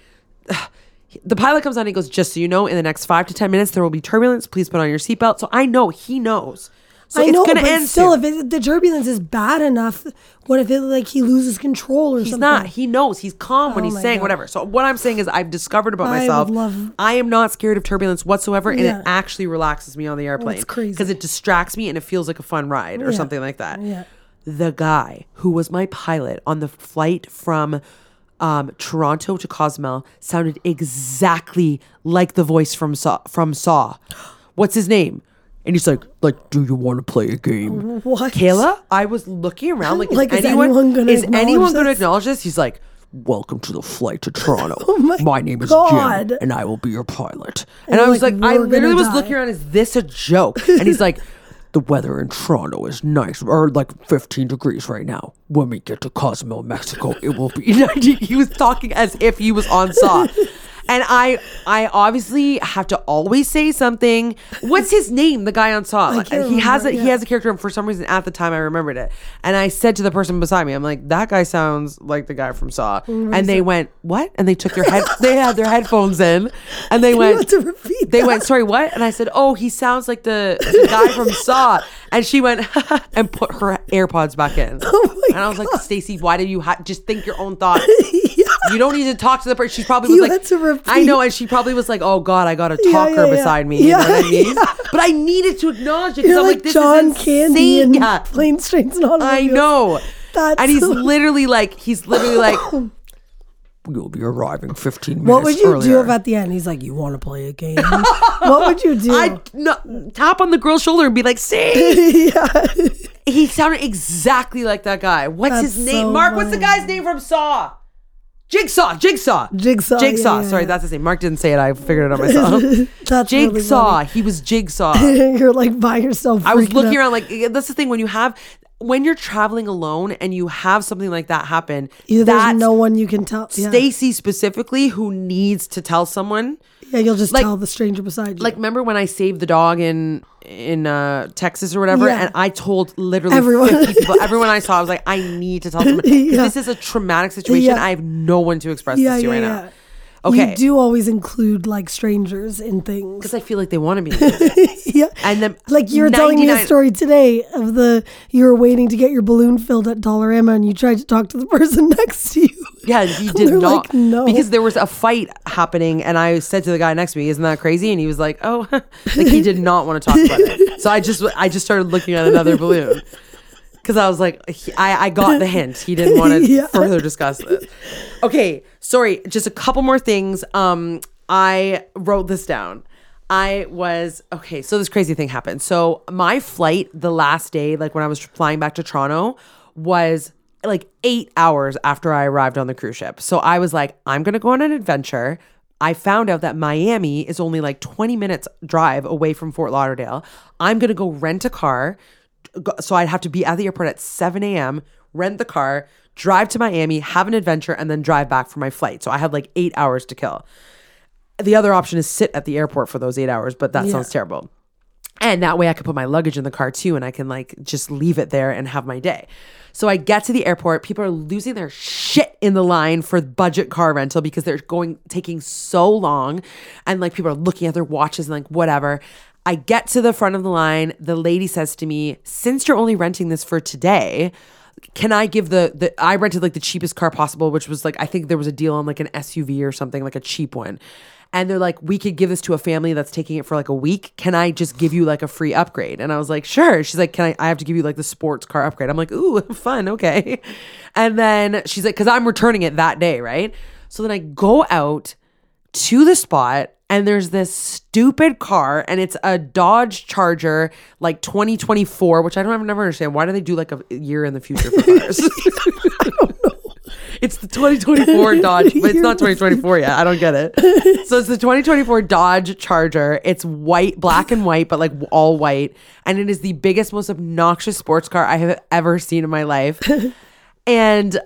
The pilot comes on. He goes, "Just so you know, in the next five to ten minutes, there will be turbulence. Please put on your seatbelt." So I know he knows. So I it's know, gonna but end still, soon. if it, the turbulence is bad enough, what if it like he loses control or He's something? not. He knows. He's calm when Oh he's saying God. whatever. So what I'm saying is, I've discovered about I myself. love- I am not scared of turbulence whatsoever, and Yeah. it actually relaxes me on the airplane. It's crazy. because it distracts me and it feels like a fun ride or Yeah. something like that. Yeah. The guy who was my pilot on the flight from um, Toronto to Cozumel sounded exactly like the voice from Saw. From Saw. What's his name? And he's like, like, do you want to play a game? What? Kayla, I was looking around like, Like, is, is anyone, anyone gonna is acknowledge anyone going to this? acknowledge this? He's like, welcome to the flight to Toronto. Oh my name is God. Jim, and I will be your pilot. And, And I was like, like, I we're literally gonna was die. looking around, is this a joke? And he's like, the weather in Toronto is nice, or like 15 degrees right now. When we get to Cozumel, Mexico, it will be 90. He was talking as if he was on Saw. And I, I obviously have to always say something. What's his name? The guy on Saw. He has a, remember, he has a character, and for some reason, at the time, I remembered it. And I said to the person beside me, "I'm like, that guy sounds like the guy from Saw." And they went, "What?" And they took their head, they had their headphones in, and they You went, to repeat they that. went, "Sorry, what?" And I said, "Oh, he sounds like the, the guy from Saw." And she went and put her AirPods back in. Oh and I was like, "Stacey, why did you ha- just think your own thoughts?" You don't need to talk to the person. She probably was You like, had to repeat. I know, and she probably was like, "Oh God, I got a talker yeah, yeah. beside me." You know what I mean? yeah. But I needed to acknowledge it because I'm like, like, "This John is Candy insane." and Yeah. Planes, Trains, and Automobiles. I know. That's and he's literally like, he's literally like, "We'll be arriving 15 minutes What would you do earlier." if at the end he's like, "You want to play a game?" what would you do? I no, tap on the girl's shoulder and be like, "See." yeah. He sounded exactly like that guy. What's That's his name? so Mark, what's the guy's name from Saw? Jigsaw, Jigsaw. Jigsaw, Jigsaw. yeah, yeah, Sorry, yeah. that's his name. Mark didn't say it. I figured it out myself. That's Jigsaw. funny. he was Jigsaw. You're like by yourself. I was looking out. around like that's the thing when you have when you're traveling alone and you have something like that happen. Either there's no one you can tell. Stacey specifically who needs to tell someone. Yeah, you'll just like- tell the stranger beside you. Like remember when I saved the dog in in uh, Texas or whatever, Yeah. and I told literally Everyone. 50 people, everyone I saw, I was like, I need to tell someone Yeah. this is a traumatic situation. Yeah. I have no one to express this to right now. Okay, You do always include like strangers in things. because I feel like they want to be. yeah. And then Like you were telling me a story today of the you were waiting to get your balloon filled at Dollarama and you tried to talk to the person next to you. Yeah, he did not. like, no. Because there was a fight happening, and I said to the guy next to me, "Isn't that crazy?" And he was like, "Oh," like he did not want to talk about it. So I just, I just started looking at another balloon because I was like, he- I, I got the hint. He didn't want to Yeah. further discuss this. Okay, sorry. Just a couple more things. Um, I wrote this down. I was okay. So this crazy thing happened. So my flight the last day, like when I was flying back to Toronto, was like eight hours after I arrived on the cruise ship. So I was like, I'm gonna go on an adventure. I found out that Miami is only like 20 minutes drive away from Fort Lauderdale. I'm gonna go rent a car. So I'd have to be at the airport at 7 a.m., rent the car, drive to Miami, have an adventure, and then drive back for my flight. So I had like eight hours to kill the other option is sit at the airport for those eight hours, but that sounds terrible. And that way I could put my luggage in the car too and I can like just leave it there and have my day. So I get to the airport, people are losing their shit in the line for budget car rental because they're going taking so long and like people are looking at their watches and like whatever. I get to the front of the line, the lady says to me, "Since you're only renting this for today, can I give the the I rented like the cheapest car possible, which was like I think there was a deal on like an SUV or something, like a cheap one. And they're like, we could give this to a family that's taking it for like a week. Can I just give you like a free upgrade? And I was like, sure. She's like, can I? I have to give you like the sports car upgrade. I'm like, ooh, fun, okay. And then she's like, because I'm returning it that day, right? So then I go out to the spot and there's this stupid car and it's a Dodge Charger like 2024 which I don't ever never understand why do they do like a year in the future for cars It's the 2024 Dodge, but it's not 2024 yet. I don't get it. So it's the 2024 Dodge Charger. It's white, black and white, but like all white. And it is the biggest, most obnoxious sports car I have ever seen in my life. And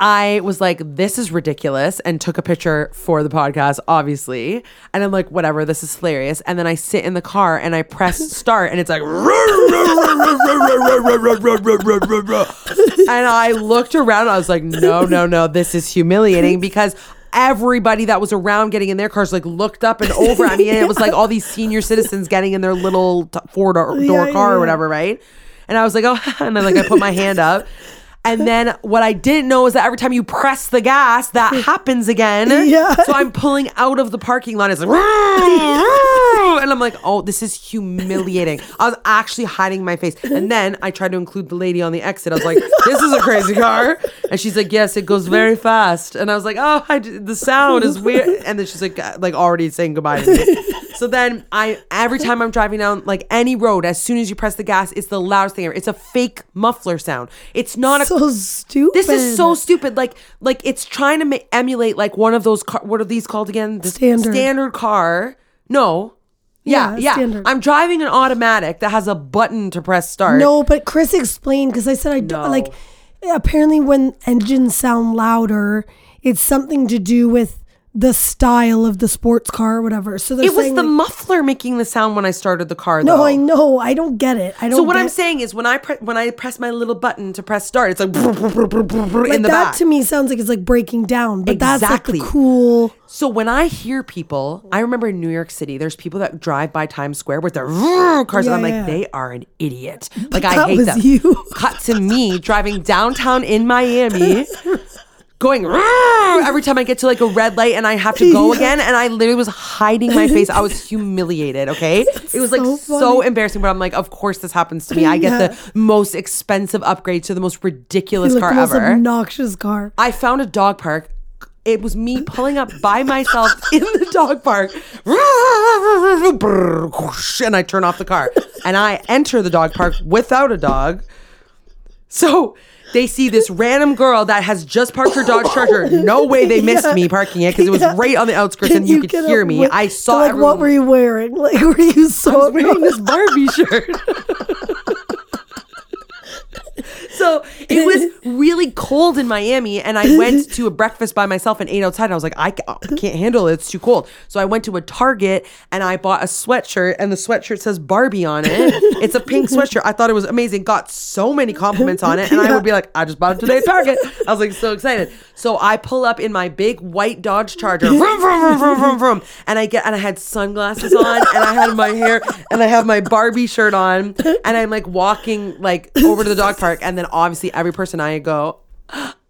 I was like, this is ridiculous, and took a picture for the podcast, obviously. And I'm like, whatever, this is hilarious. And then I sit in the car and I press start, and it's like, and I looked around. I was like, no, no, no, this is humiliating because everybody that was around getting in their cars like looked up and over at me, and it was like all these senior citizens getting in their little t- four door, door Yeah, car or whatever, right? And I was like, oh, and then like I put my hand up. And then what I didn't know is that every time you press the gas, that happens again. Yeah. So I'm pulling out of the parking lot. It's like, and I'm like, oh, this is humiliating. I was actually hiding my face. And then I tried to include the lady on the exit. I was like, this is a crazy car. And she's like, yes, it goes very fast. And I was like, oh, I the sound is weird. And then she's like, uh, like already saying goodbye to me. So then I, every time I'm driving down like any road, as soon as you press the gas, it's the loudest thing ever. It's a fake muffler sound. It's not a So stupid. this is so stupid. Like, like it's trying to ma- emulate like one of those. Car- what are these called again? The Standard. standard car. No. Yeah, Yeah, yeah. I'm driving an automatic that has a button to press start. No, but Chris explained because I said I don't like. Apparently, when engines sound louder, it's something to do with the style of the sports car or whatever. So it was the like, muffler making the sound when I started the car. no, though. I know, I don't get it. I don't. So what I'm saying is when I pre- when I press my little button to press start, it's like like in the that back. to me sounds like it's like breaking down, but that's Exactly. like the cool. So when I hear people, I remember in New York City, there's people that drive by Times Square with their cars, and I'm like, yeah. they are an idiot. Like I hate was them. you. Cut to me driving downtown in Miami. Going every time I get to like a red light and I have to go Yeah. again, and I literally was hiding my face. I was humiliated. Okay, it was like so so, embarrassing. But I'm like, of course this happens to me. I get Yeah. the most expensive upgrade to the most ridiculous Like car the most ever. obnoxious car. I found a dog park. It was me pulling up by myself in the dog park. And I turn off the car. And I enter the dog park without a dog. So they see this random girl that has just parked her Dodge Charger. No way they missed Yeah. me parking it because it was Yeah. right on the outskirts and you, could hear me. I saw like everyone. what were you wearing? Like were you so I was wearing this Barbie shirt. so it was really cold in Miami, and I went to a breakfast by myself and ate outside. And I was like, I I can't handle it; it's too cold. So I went to a Target and I bought a sweatshirt, and the sweatshirt says Barbie on it. It's a pink sweatshirt. I thought it was amazing. Got so many compliments on it, and I would be like, I just bought it today at Target. I was like so excited. So I pull up in my big white Dodge Charger, vroom, vroom, vroom, vroom, vroom, vroom, and I get and I had sunglasses on, and I had my hair, and I have my Barbie shirt on, and I'm like walking like over to the dog park, and then obviously every person I go.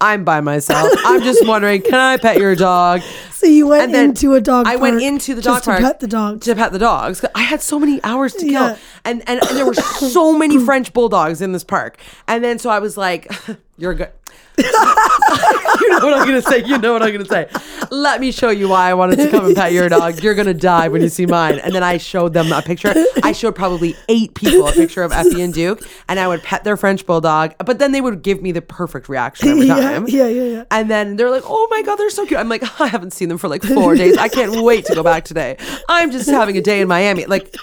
I'm by myself. I'm just wondering, can I pet your dog? So you went into a dog park. I went into the dog park to pet the dogs. To pet the dogs. I had so many hours to kill. And, and and there were so many French bulldogs in this park. And then so I was like, you're good. you know what I'm gonna say. You know what I'm gonna say. Let me show you why I wanted to come and pet your dog. You're gonna die when you see mine. And then I showed them a picture. I showed probably eight people a picture of Effie and Duke, and I would pet their French bulldog. But then they would give me the perfect reaction every time. yeah, yeah, yeah. And then they're like, "Oh my god, they're so cute." I'm like, "I haven't seen them for like four days. I can't wait to go back today. I'm just having a day in Miami." Like,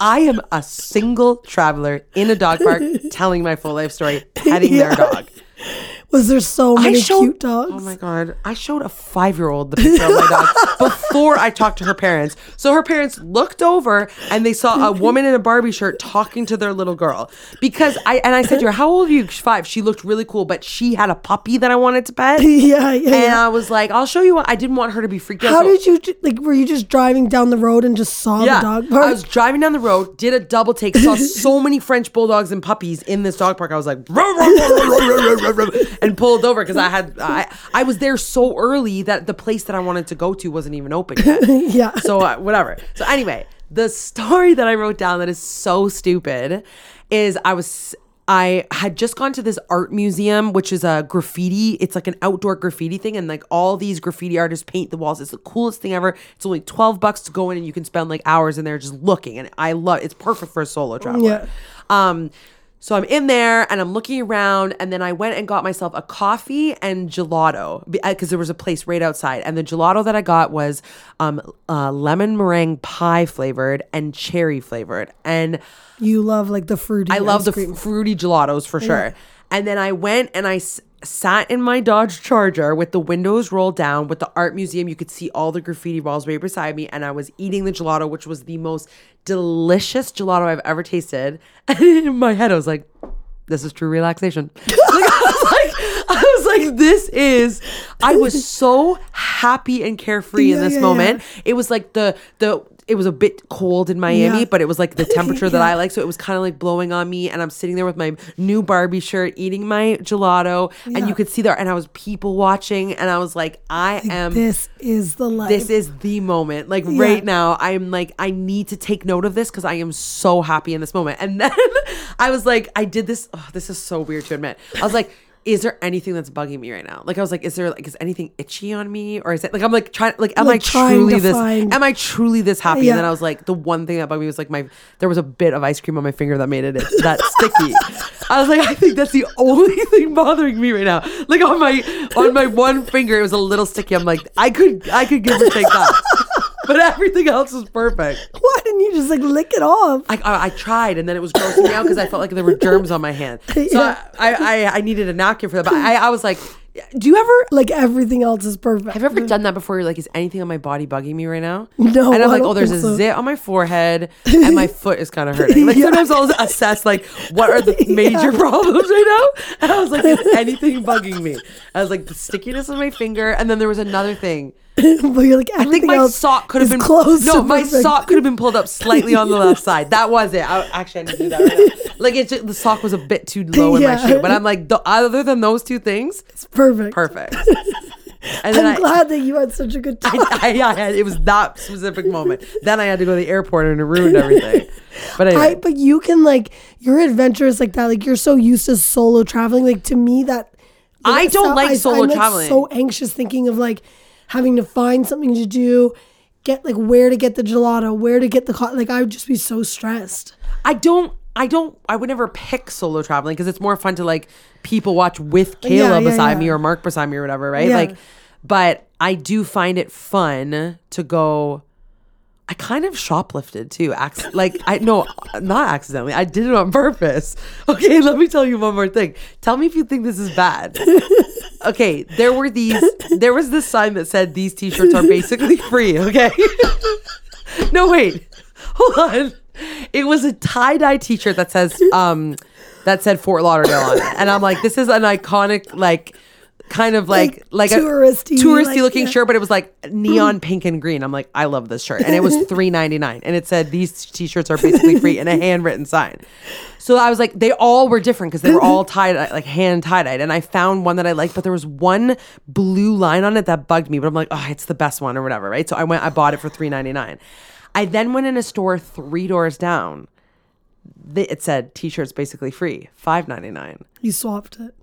I am a single traveler in a dog park, telling my full life story, petting their dog. Was there so many showed, cute dogs? Oh my god! I showed a five-year-old the picture of my dog before I talked to her parents. So her parents looked over and they saw a woman in a Barbie shirt talking to their little girl. Because I and I said to her, "How old are you?" Five. She looked really cool, but she had a puppy that I wanted to pet. yeah, yeah. And yeah. I was like, "I'll show you." What. I didn't want her to be freaked out. How so- did you like? Were you just driving down the road and just saw yeah, the dog park? I was driving down the road, did a double take, saw so many French bulldogs and puppies in this dog park. I was like, and pulled over because I had I, I was there so early that the place that I wanted to go to wasn't even open yet. yeah. So uh, whatever. So anyway, the story that I wrote down that is so stupid is I was I had just gone to this art museum, which is a graffiti. It's like an outdoor graffiti thing, and like all these graffiti artists paint the walls. It's the coolest thing ever. It's only twelve bucks to go in, and you can spend like hours in there just looking. And I love. It's perfect for a solo traveler. Yeah. Um, so I'm in there and I'm looking around, and then I went and got myself a coffee and gelato because there was a place right outside. And the gelato that I got was um, uh, lemon meringue pie flavored and cherry flavored. And you love like the fruity. I love the f- fruity gelatos for sure. And then I went and I sat in my Dodge Charger with the windows rolled down with the art museum. You could see all the graffiti walls right beside me, and I was eating the gelato, which was the most delicious gelato I've ever tasted. And in my head, I was like, "This is true relaxation." like, I was like, I was like, "This is." I was so happy and carefree in this yeah, moment. It was like the the. It was a bit cold in Miami, Yeah. but it was like the temperature that I like. So it was kind of like blowing on me. And I'm sitting there with my new Barbie shirt, eating my gelato. And you could see there, and I was people watching. And I was like, I am. This is the life. this is the moment. Like right now, I'm like, I need to take note of this because I am so happy in this moment. And then I was like, I did this. Oh, this is so weird to admit. I was like, is there anything that's bugging me right now? Like I was like, is there like is anything itchy on me or is it like I'm like trying like am Like I truly this find- am I truly this happy? Yeah. And then I was like, the one thing that bugged me was like my there was a bit of ice cream on my finger that made it that sticky. I was like, I think that's the only thing bothering me right now. Like on my on my one finger, it was a little sticky. I'm like, I could I could give or take that. But everything else was perfect. Why didn't you just like lick it off? I, I, I tried, and then it was grossing me out because I felt like there were germs on my hand. So Yeah. I, I, I needed a napkin for that. But I, I was like, do you ever like everything else is perfect. have you ever done that before? You're like, is anything on my body bugging me right now? No, And I'm like, oh, there's a so. zit on my forehead, and my foot is kind of hurting. Like Yeah. sometimes I'll assess like what are the major problems right now, and I was like, is anything bugging me? I was like the stickiness of my finger, and then there was another thing. but you're like I think my sock could have been close. No, my perfect. sock could have been pulled up slightly on the left side. That was it. I, actually, I need to do that right now. Like it's just, the sock was a bit too low in my shoe, but I'm like, the, other than those two things, It's perfect. perfect. And I'm I, glad that you had such a good time. I, I, I had it was that specific moment. Then I had to go to the airport and it ruined everything. But anyway, I, but you can like you're adventurous like that. Like you're so used to solo traveling. Like to me that I don't like solo I'm, like, traveling. So anxious thinking of like having to find something to do, get like where to get the gelato, where to get the co- like I would just be so stressed. I don't. I don't. I would never pick solo traveling because it's more fun to like people watch with Kayla Yeah, yeah, beside yeah. me or Mark beside me or whatever, right? Like, but I do find it fun to go. I kind of shoplifted too. Acc- like I no, not accidentally. I did it on purpose. Okay, let me tell you one more thing. Tell me if you think this is bad. Okay, there were these. There was this sign that said these T-shirts are basically free. Okay. no wait, hold on. It was a tie dye T-shirt that says um that said Fort Lauderdale on it, and I'm like, this is an iconic like kind of like like, Like, a touristy, touristy like, looking yeah. shirt, but it was like neon pink and green. I'm like, I love this shirt, and it was three ninety nine, and it said these T-shirts are basically free and a handwritten sign. So I was like, they all were different because they were all tied uh, like hand tie dyed, and I found one that I liked, but there was one blue line on it that bugged me. But I'm like, oh, it's the best one or whatever, right? So I went, I bought it for three ninety nine. I then went in a store three doors down. It said T-shirts basically free, five ninety nine You swapped it.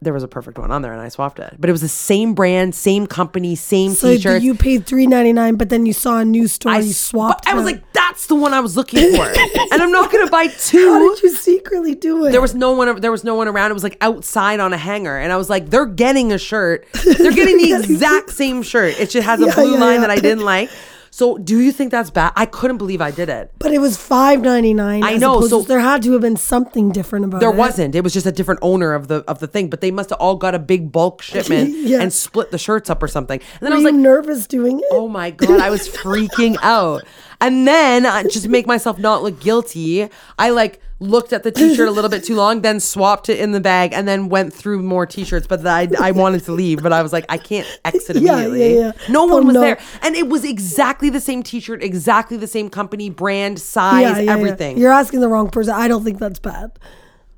There was a perfect one on there and I swapped it. But it was the same brand, same company, same So t-shirts. you paid three ninety nine, but then you saw a new store, I you swapped. I was them. like, that's the one I was looking for. and I'm not gonna buy two. how did you secretly do it? There was no one. There was no one around. It was like outside on a hanger, and I was like, "They're getting a shirt. They're getting the exact same shirt. It just has a Yeah, blue yeah, line yeah. that I didn't like." So do you think that's bad? I couldn't believe I did it. But it was five ninety nine. I know, so- there had to have been something different about There it. There wasn't. It was just a different owner of the of the thing, but they must have all got a big bulk shipment Yeah. and split the shirts up or something. And then Were I was like, nervous doing it? Oh my god, I was freaking out. And then uh, just to make myself not look guilty, I like looked at the t-shirt a little bit too long, then swapped it in the bag, and then went through more t-shirts. But I, I wanted to leave, but I was like, I can't exit immediately. yeah, yeah. yeah. No Oh, one was no. there, and it was exactly the same t-shirt, exactly the same company, brand, size, Yeah, yeah, yeah. everything. You're asking the wrong person. I don't think that's bad.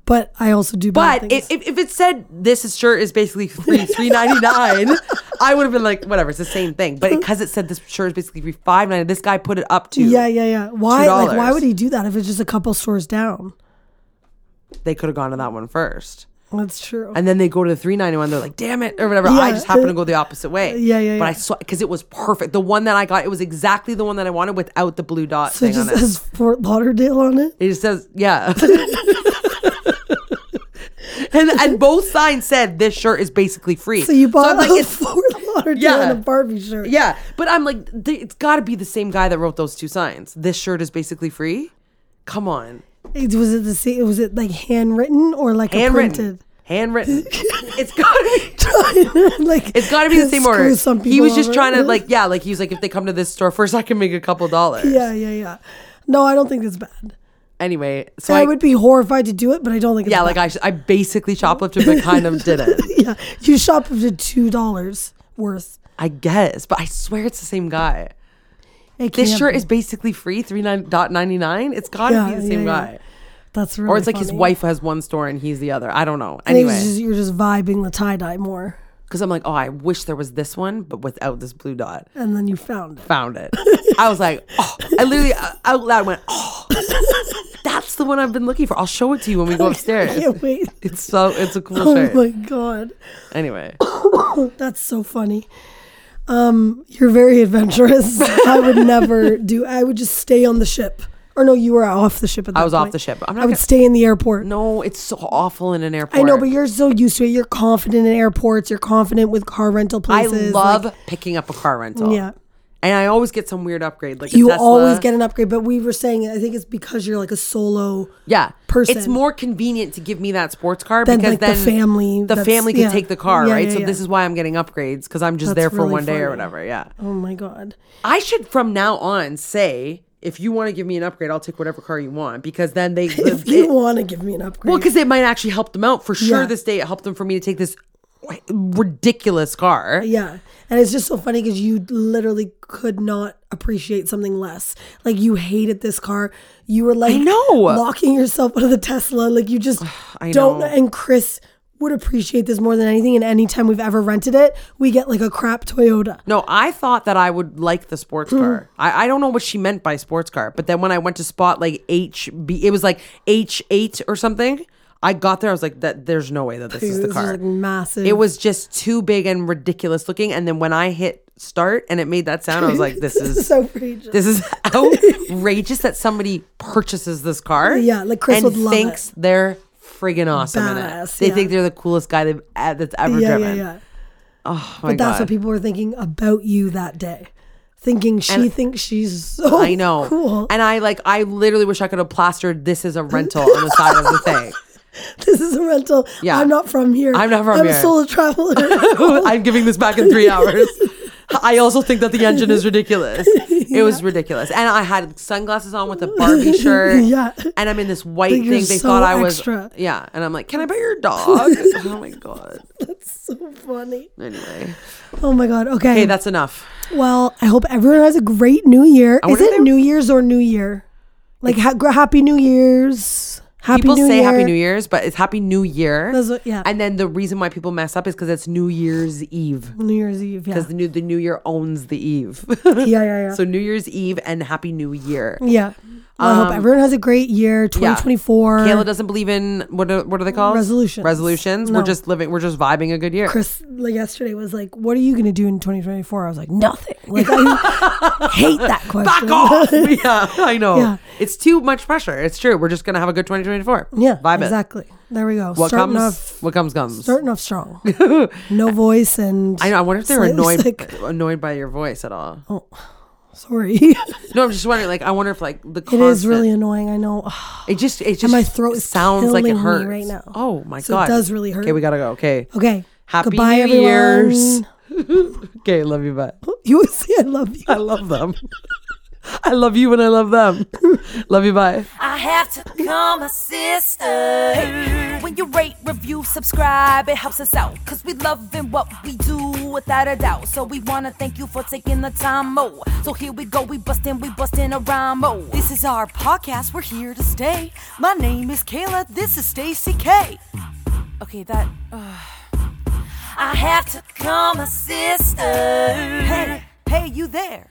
But I also do But if, if it said this shirt is basically free three ninety nine, I would have been like, whatever, it's the same thing. But because it said this shirt is basically free five ninety, this guy put it up to yeah, yeah, yeah. Why like why would he do that if it's just a couple stores down? They could have gone to that one first. That's true. And then they go to the 391. They're like, damn it, or whatever. I just happened to go the opposite way. Yeah, yeah, But I yeah. saw because it was perfect. The one that I got, it was exactly the one that I wanted without the blue dot so it thing on just it. says Fort Lauderdale on it. It just says, yeah. and and both signs said this shirt is basically free. So you bought I'm like, a it's Fort Lauderdale Yeah. and a Barbie shirt. Yeah, but I'm like, it's got to be the same guy that wrote those two signs. This shirt is basically free. Come on, It- Was it the same? Was it like handwritten or like a handwritten, printed? handwritten. it's got to be. like It's got to be the same order. some He was just over. trying to like, yeah, like he was like, if they come to this store first, I can make a couple dollars. Yeah, yeah, yeah. No, I don't think it's bad. Anyway, so I, I, would be horrified to do it, but I don't think it's yeah, bad. like I, I basically shoplifted, but kind of did it. yeah, you shoplifted two dollars worth. I guess, but I swear it's the same guy. This shirt be. is basically free three nine dot ninety nine. It's got to Yeah, be the same yeah. guy, That's really or it's like his wife has one store and he's the other. I don't know. Anyway, just- you're just vibing the tie dye more, because I'm like, oh, I wish there was this one, but without this blue dot. and then you found it. Found it. I was like, oh, I literally uh, out loud went, oh, that's the one I've been looking for. I'll show it to you when we go upstairs. Can't wait. It's so it's a cool Oh shirt. my god, Anyway, that's so funny. Um, you're very adventurous. I would never do. I would just stay on the ship. Or no, you were off the ship at that I was off the ship. I'm not I would gonna- stay in the airport. no, it's so awful in an airport. I know, but you're so used to it. You're confident in airports. You're confident with car rental places. I love like- picking up a car rental. yeah. and I always get some weird upgrade. Like a You Tesla. always get an upgrade, but we were saying I think it's because you're like a solo. yeah person. It's more convenient to give me that sports car Than, because like, the then family the family can yeah. take the car, Yeah, right? yeah, so this is why I'm getting upgrades because I'm just That's there for really one day or whatever. Yeah, Oh my god. I should from now on say if you want to give me an upgrade, I'll take whatever car you want because then they If it- you want to give me an upgrade, well because it might actually help them out for sure. Yeah. This day it helped them for me to take this ridiculous car. yeah, and it's just so funny because you literally could not appreciate something less. Like you hated this car. You were like, I know. locking yourself out of the Tesla. Like you just I don't. know. And Chris would appreciate this more than anything. And anytime we've ever rented it, we get like a crap Toyota. No, I thought that I would like the sports car. I, I don't know what she meant by sports car, but then when I went to spot like HB, it was like H8 or something. I got there, I was like, "That there's no way that this is the This car." like massive. it was just too big and ridiculous looking. And then when I hit start and it made that sound, I was like, "This is so outrageous. this is outrageous that somebody purchases this car." Yeah, like Chris and would love thinks it. they're friggin' awesome in it. They yeah. think they're the coolest guy they've that's ever yeah, driven. yeah, yeah. Oh my But that's god! what people were thinking about you that day. Thinking she thinks she's so I know. cool. And I like I literally wish I could have plastered this is a rental on the side of the thing. this is a rental. Yeah. I'm not from here. I'm not from here. I'm here. a solo traveler. I'm giving this back in three hours. I also think that the engine is ridiculous. It was ridiculous. And I had sunglasses on with a Barbie shirt. Yeah. And I'm in this white thing. They so thought I was extra. Yeah. And I'm like, Can I buy your dog? oh my God. That's so funny. Anyway. Oh my god. Okay. Okay, that's enough. well, I hope everyone has a great New Year. Is it New Year's or New Year? Like ha- Happy New Year's. Happy people New say Year. Happy New Year's, but it's Happy New Year. That's what- yeah. And then the reason why people mess up is because it's New Year's Eve. New Year's Eve. Yeah. Because the new the New Year owns the Eve. yeah, yeah, yeah. So New Year's Eve and Happy New Year. yeah. I hope um, everyone has a great year. 2024. Kayla doesn't believe in what are, what are they called? Resolutions. Resolutions. No. We're just living. We're just vibing a good year. Chris like yesterday was like, "What are you going to do in 2024?" I was like, "Nothing." Like I hate that question. Back off. yeah, I know. Yeah. It's too much pressure. It's true. We're just gonna have a good 2024. yeah, Vibe it. exactly. There we go. What starting comes? off, what comes comes. starting off strong. no voice and I know. I wonder if they're annoyed sick. annoyed by your voice at all. Oh. Sorry. No, I'm just wondering. Like, I wonder if like the constant, is really annoying. I know. It just it just and my throat sounds like it hurts right now. Oh my So it does really hurt. Okay, we gotta go. Okay, Okay. Happy Goodbye, New everyone. Year's. okay, love you, bye. You always say I love you. I love them. I love you and I love them. love you, bye. I have to become a sister. Hey, when you rate, review, subscribe, it helps us out. Cause we love loving what we do without a doubt. So we wanna thank you for taking the time, mo. So here we go, we bustin', we bustin' a rhyme, mo. This is our podcast, we're here to stay. My name is Kayla, this is Stacey K. Okay, that. Uh, I have to become a sister. Hey, hey, you there?